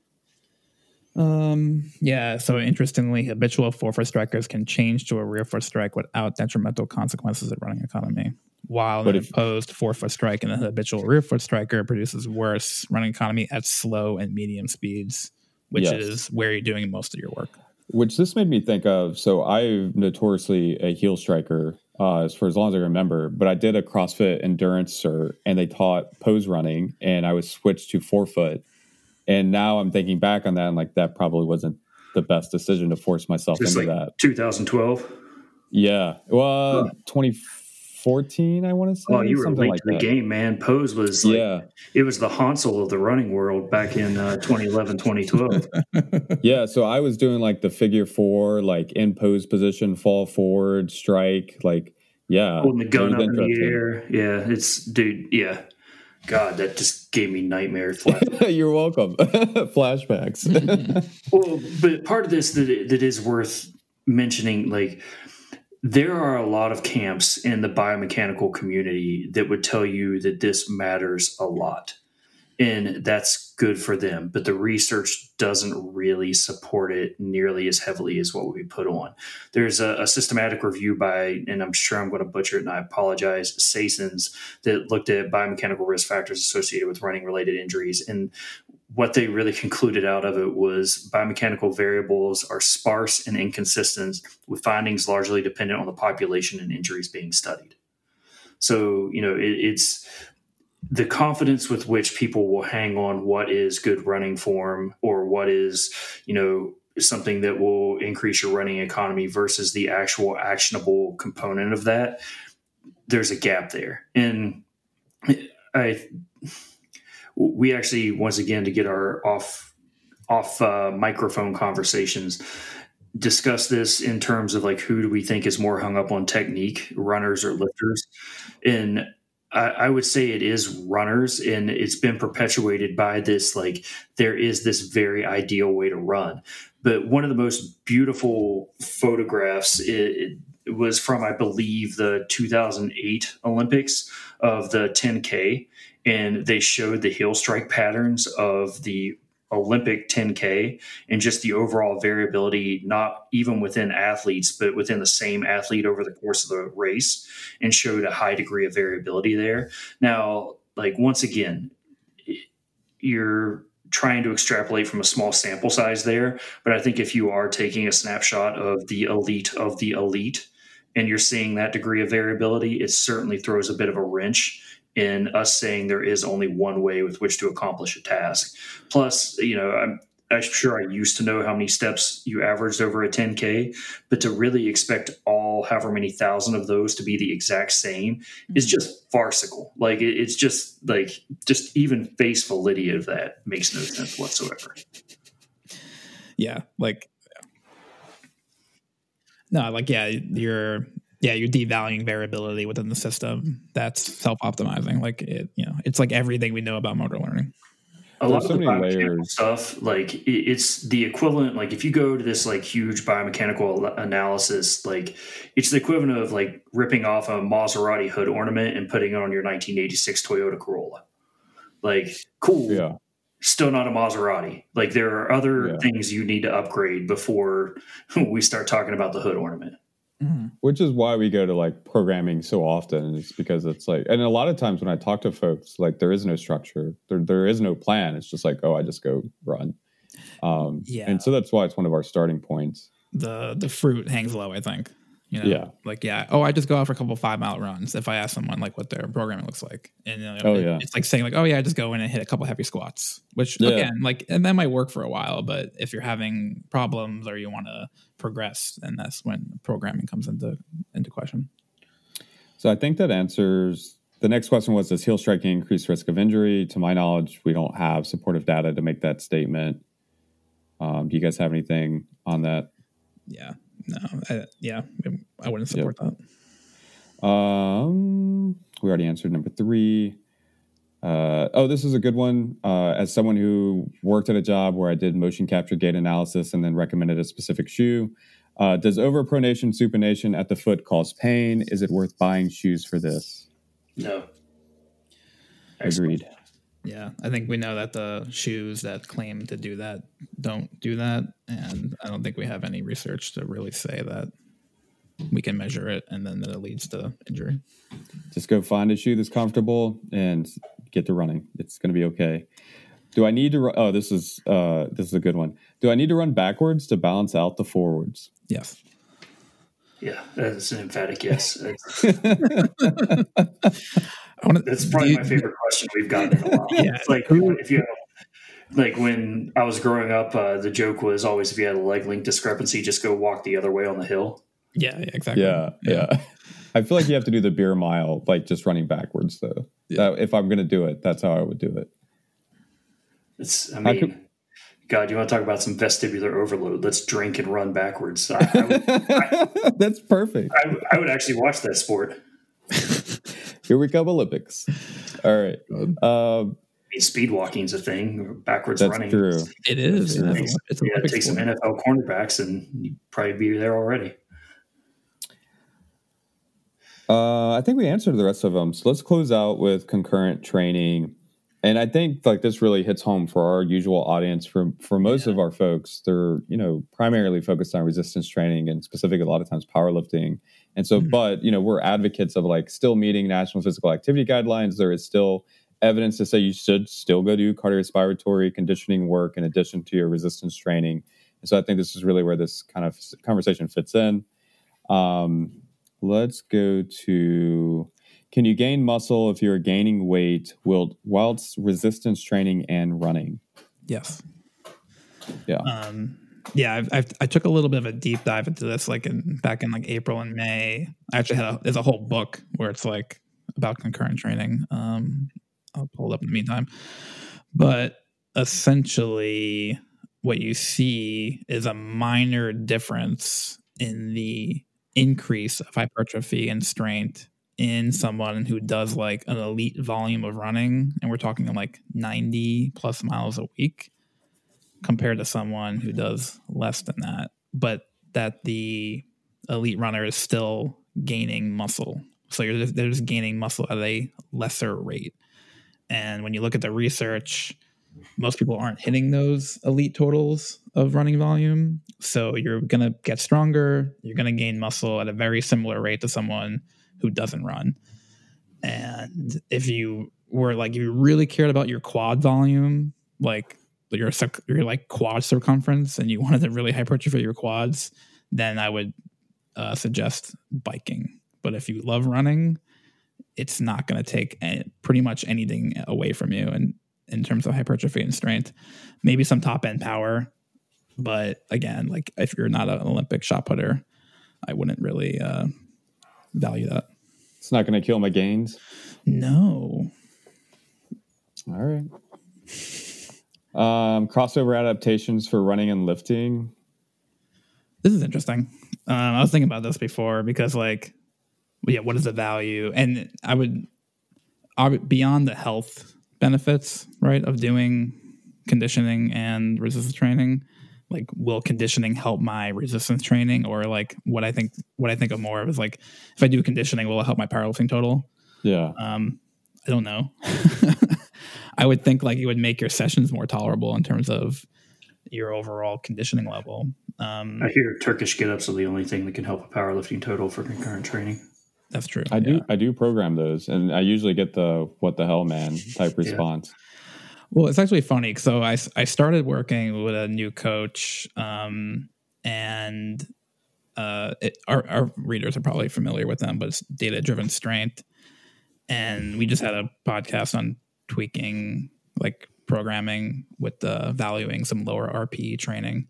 Um, yeah, so interestingly, habitual four forefoot strikers can change to a rear foot strike without detrimental consequences of running economy. While but an if, opposed forefoot strike in a habitual rear foot striker produces worse running economy at slow and medium speeds, which yes. is where you're doing most of your work. Which this made me think of. So I'm notoriously a heel striker uh, for as long as I remember. But I did a CrossFit endurance cert, and they taught pose running, and I was switched to forefoot. And now I'm thinking back on that, and like that probably wasn't the best decision to force myself Just into like that. 2012. Yeah, well, 2014, I want to say. Oh, you were late like to the game, man. Pose was like, yeah, it was the Hansel of the running world back in uh, 2011, 2012. yeah, so I was doing like the figure four, like in pose position, fall forward, strike, like yeah, holding the gun up in the air. Yeah, it's dude. Yeah, God, that just gave me nightmares. You're welcome. Flashbacks. well, but part of this that that is worth mentioning, like there are a lot of camps in the biomechanical community that would tell you that this matters a lot and that's good for them but the research doesn't really support it nearly as heavily as what we put on. There's a, a systematic review by and i'm sure i'm going to butcher it and i apologize Ceyssens that looked at biomechanical risk factors associated with running related injuries and what they really concluded out of it was biomechanical variables are sparse and inconsistent with findings largely dependent on the population and injuries being studied. So you know it, it's the confidence with which people will hang on what is good running form or what is, you know, something that will increase your running economy versus the actual actionable component of that, there's a gap there. And I, we actually once again to get our off off uh, microphone conversations discuss this in terms of like who do we think is more hung up on technique, runners or lifters, and I, would say it is runners, and it's been perpetuated by this like there is this very ideal way to run. But one of the most beautiful photographs it, it was from, I believe, the 2008 Olympics of the 10K, and they showed the heel strike patterns of the Olympic 10K and just the overall variability, not even within athletes, but within the same athlete over the course of the race, and showed a high degree of variability there. Now, like once again, you're trying to extrapolate from a small sample size there, but I think if you are taking a snapshot of the elite of the elite and you're seeing that degree of variability, it certainly throws a bit of a wrench in us saying there is only one way with which to accomplish a task. Plus, you know, I'm, I'm sure I used to know how many steps you averaged over a 10K, but to really expect all however many thousand of those to be the exact same is mm-hmm. just farcical. Like it, it's just like just even face validity of that makes no sense whatsoever. Yeah, like no, like yeah, you're yeah, you're devaluing variability within the system. That's self-optimizing. Like it, you know, it's like everything we know about motor learning. A lot so of the biomechanical stuff, like it's the equivalent. Like if you go to this like huge biomechanical analysis, like it's the equivalent of like ripping off a Maserati hood ornament and putting it on your 1986 Toyota Corolla. Like cool, Yeah. still not a Maserati. Like there are other Yeah. things you need to upgrade before we start talking about the hood ornament. Which is why we go to like programming so often it's because it's like and a lot of times when i talk to folks like there is no structure there, there is no plan it's just like oh i just go run um Yeah. and so that's why it's one of our starting points The the fruit hangs low. I think. You know, Yeah. Like yeah. Oh, I just go out for a couple five mile runs. If I ask someone like what their programming looks like, and you know, Oh, it- yeah. it's like saying like, oh yeah, I just go in and hit a couple heavy squats. Which Yeah. again, like, and that might work for a while, but if you're having problems or you want to progress, then that's when programming comes into into question. so i think that answers the next question was does heel striking increase risk of injury to my knowledge we don't have supportive data to make that statement um, do you guys have anything on that Yeah. No. I, yeah. I wouldn't support that. Um, we already answered number three. Uh, oh, this is a good one. Uh, as someone who worked at a job where I did motion capture gait analysis and then recommended a specific shoe, uh, does overpronation supination at the foot cause pain? Is it worth buying shoes for this? No. Agreed. Yeah, I think we know that the shoes that claim to do that don't do that, and I don't think we have any research to really say that we can measure it and then that it leads to injury. Just go find a shoe that's comfortable and get to running. It's going to be okay. Do I need to? Ru- oh, this is uh, this is a good one. Do I need to run backwards to balance out the forwards? Yes. Yeah, that's an emphatic yes. That's, I want to, that's probably my favorite question we've gotten in a while. Yeah. It's like if you have, like when I was growing up, uh, the joke was always if you had a leg length discrepancy, just go walk the other way on the hill. Yeah, yeah, exactly. Yeah, yeah. I feel like you have to do the beer mile, like just running backwards, though. That, if I'm going to do it, that's how I would do it. It's, I I mean, could- God, you want to talk about some vestibular overload? Let's drink and run backwards. I, I, would, that's perfect. I, I would actually watch that sport. Here we come, Olympics. All right. Um, I mean, speed walking's a thing. Backwards that's running. true. It is. It yeah. Takes, It's yeah, take some. NFL cornerbacks, and you'd probably be there already. Uh, I think we answered the rest of them. So let's close out with concurrent training. And I think like this really hits home for our usual audience. For for most of our folks, they're you know primarily focused on resistance training and specific a lot of times powerlifting. And so, Mhm. but you know, we're advocates of like still meeting national physical activity guidelines. There is still evidence to say you should still go do cardiorespiratory conditioning work in addition to your resistance training. And so I think this is really where this kind of conversation fits in. Um, let's go to Can you gain muscle if you're gaining weight whilst resistance training and running? Yes. Yeah. Um, yeah, I've, I've, I took a little bit of a deep dive into this, like in back in like April and May. I actually had a, there's a whole book where it's like about concurrent training. Um, I'll pull it up in the meantime, but essentially, what you see is a minor difference in the increase of hypertrophy and strength in someone who does like an elite volume of running, and we're talking like 90 plus miles a week compared to someone who does less than that, but that the elite runner is still gaining muscle. So you're just, they're just gaining muscle at a lesser rate. And when you look at the research, most people aren't hitting those elite totals of running volume. So you're going to get stronger. You're going to gain muscle at a very similar rate to someone who doesn't run. And if you were like, if you really cared about your quad volume, like your your like quad circumference and you wanted to really hypertrophy your quads, then I would uh, suggest biking. But if you love running, it's not going to take any, pretty much anything away from you, and in terms of hypertrophy and strength, maybe some top end power. But again, like if you're not an Olympic shot putter, I wouldn't really uh, value that. It's not going to kill my gains. No. All right. Um, crossover adaptations for running and lifting. This is interesting. Um, I was thinking about this before because, like, yeah, what is the value? And I would, I would beyond the health benefits, right, of doing conditioning and resistance training. Like, will conditioning help my resistance training, or like what I think what I think of more of is like, if I do conditioning, will it help my powerlifting total? Yeah. Um, I don't know. I would think like it would make your sessions more tolerable in terms of your overall conditioning level. Um, I hear Turkish get ups are the only thing that can help a powerlifting total for concurrent training. that's true. I do I do program those and I usually get the what the hell man type response. Well, it's actually funny. So I, I started working with a new coach, um, and uh, it, our, our readers are probably familiar with them, but it's data driven strength. And we just had a podcast on tweaking like programming with the valuing some lower RPE training.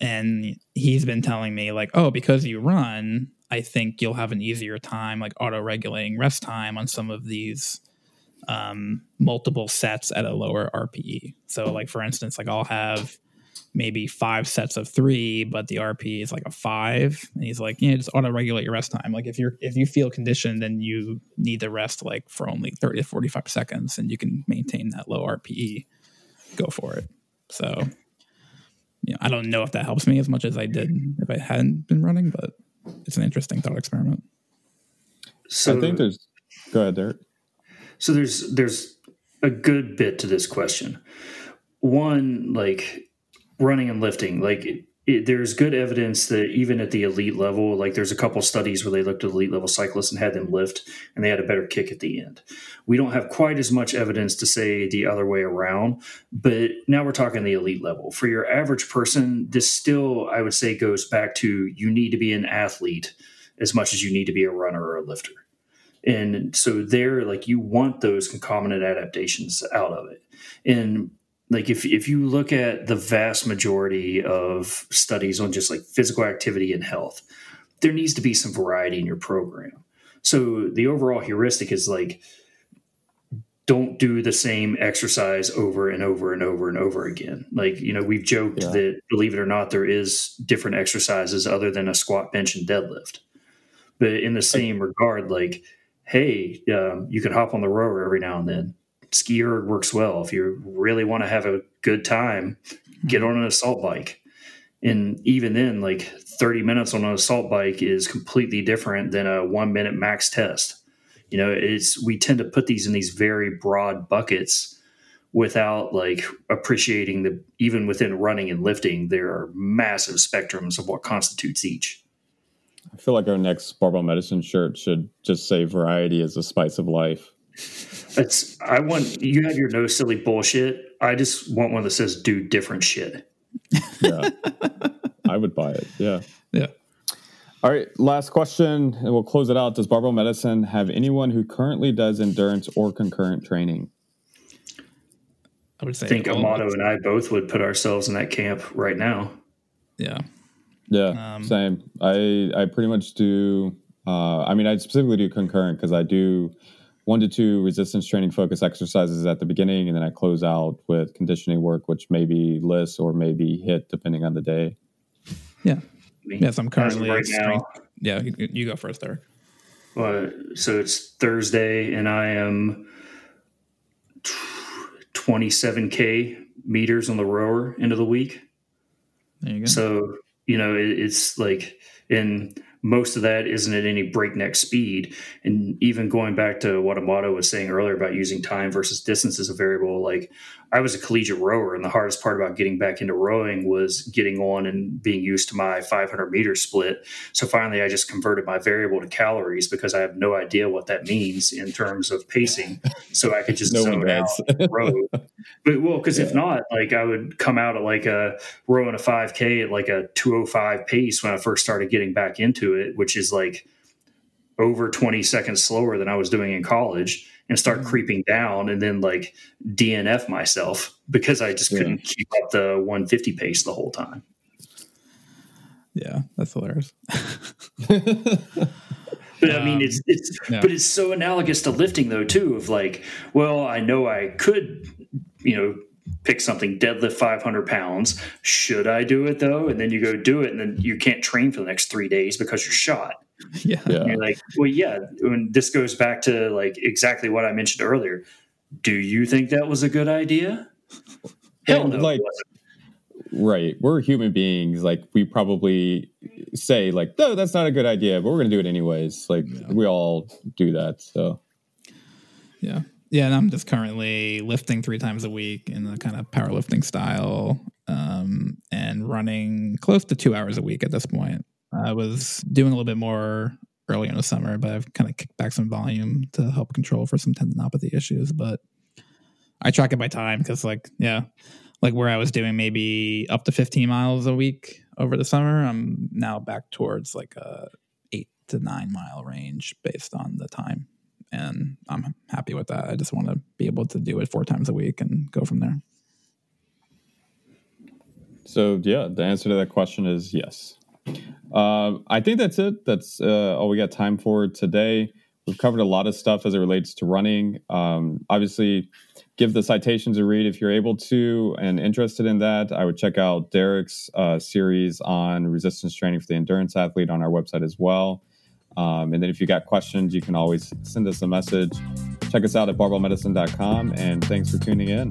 And he's been telling me, like, oh, because you run, I think you'll have an easier time, like auto regulating rest time on some of these um, multiple sets at a lower RPE. So, like for instance, like I'll have maybe five sets of three, but the RPE is like a five. And he's like, yeah, just auto regulate your rest time. Like if you're if you feel conditioned, then you need to rest like for only thirty to forty five seconds, and you can maintain that low RPE. Go for it. So, you know, I don't know if that helps me as much as I did if I hadn't been running, but it's an interesting thought experiment. So I think there's go ahead, Derek. So there's there's a good bit to this question. One, like running and lifting, like it, it, there's good evidence that even at the elite level, like there's a couple studies where they looked at elite level cyclists and had them lift, and they had a better kick at the end. We don't have quite as much evidence to say the other way around, but now we're talking the elite level. For your average person, this still, I would say, goes back to you need to be an athlete as much as you need to be a runner or a lifter. And so there, like you want those concomitant adaptations out of it. And like if if you look at the vast majority of studies on just like physical activity and health, there needs to be some variety in your program. So the overall heuristic is like don't do the same exercise over and over and over and over again. Like, you know, we've joked Yeah. that believe it or not, there is different exercises other than a squat, bench, and deadlift. But in the same regard, like, hey, um, you can hop on the rower every now and then. SkiErg works well. If you really want to have a good time, get on an assault bike. And even then, like 30 minutes on an assault bike is completely different than a one minute max test. You know, it's we tend to put these in these very broad buckets without like appreciating the even within running and lifting, there are massive spectrums of what constitutes each. I feel like our next barbell medicine shirt should just say variety is the spice of life. It's I want you have your no silly bullshit. I just want one that says do different shit. Yeah. I would buy it. Yeah. Yeah. All right, last question, and we'll close it out. Does Barbell Medicine have anyone who currently does endurance or concurrent training? I would say I think Amato and I both would put ourselves in that camp right now. Yeah. Yeah, Um, same. I I pretty much do. Uh, I mean, I specifically do concurrent because I do one to two resistance training focus exercises at the beginning, and then I close out with conditioning work, which may be LISS or maybe HIIT depending on the day. Yeah. I Yes, I'm currently right strength- now. Yeah, you, you go first, Eric. Uh, so it's Thursday, and I am 27k meters on the rower into the week. There you go. So you know it, it's like, and most of that isn't at any breakneck speed. And even going back to what Amato was saying earlier about using time versus distance as a variable, like I was a collegiate rower, and the hardest part about getting back into rowing was getting on and being used to my 500 meter split. So finally, I just converted my variable to calories because I have no idea what that means in terms of pacing. So I could just No one zone out row. But well, because if not, like I would come out at like a rowing a 5K at like a 205 pace when I first started getting back into it, which is like over 20 seconds slower than I was doing in college, and start creeping down and then like DNF myself because I just couldn't keep up the 150 pace the whole time. Yeah, that's hilarious. But I mean, Um, it's it's yeah. but it's so analogous to lifting though too. Of like, well, I know I could, you know, pick something deadlift 500 pounds. Should I do it though? And then you go do it, and then you can't train for the next three days because you're shot. yeah. yeah. And you're like, well, yeah. And this goes back to like exactly what I mentioned earlier. Do you think that was a good idea? Hell And, no, like- Right. We're human beings. Like we probably say like, no, that's not a good idea, but we're gonna do it anyways. Like we all do that. So Yeah. Yeah, and I'm just currently lifting three times a week in the kind of powerlifting style um, and running close to two hours a week at this point. I was doing a little bit more earlier in the summer, but I've kind of kicked back some volume to help control for some tendinopathy issues. But I track it by time because, like, yeah, like where I was doing maybe up to 15 miles a week over the summer, I'm now back towards like a eight to nine mile range based on the time and I'm happy with that. I just want to be able to do it four times a week and go from there. So yeah, the answer to that question is yes. Um, I think that's it. That's uh, all we got time for today. We've covered a lot of stuff as it relates to running. Um, obviously, give the citations a read if you're able to and interested in that. I would check out Derek's uh, series on resistance training for the endurance athlete on our website as well. Um, and then if you got questions, you can always send us a message. Check us out at barbellmedicine.com. And thanks for tuning in.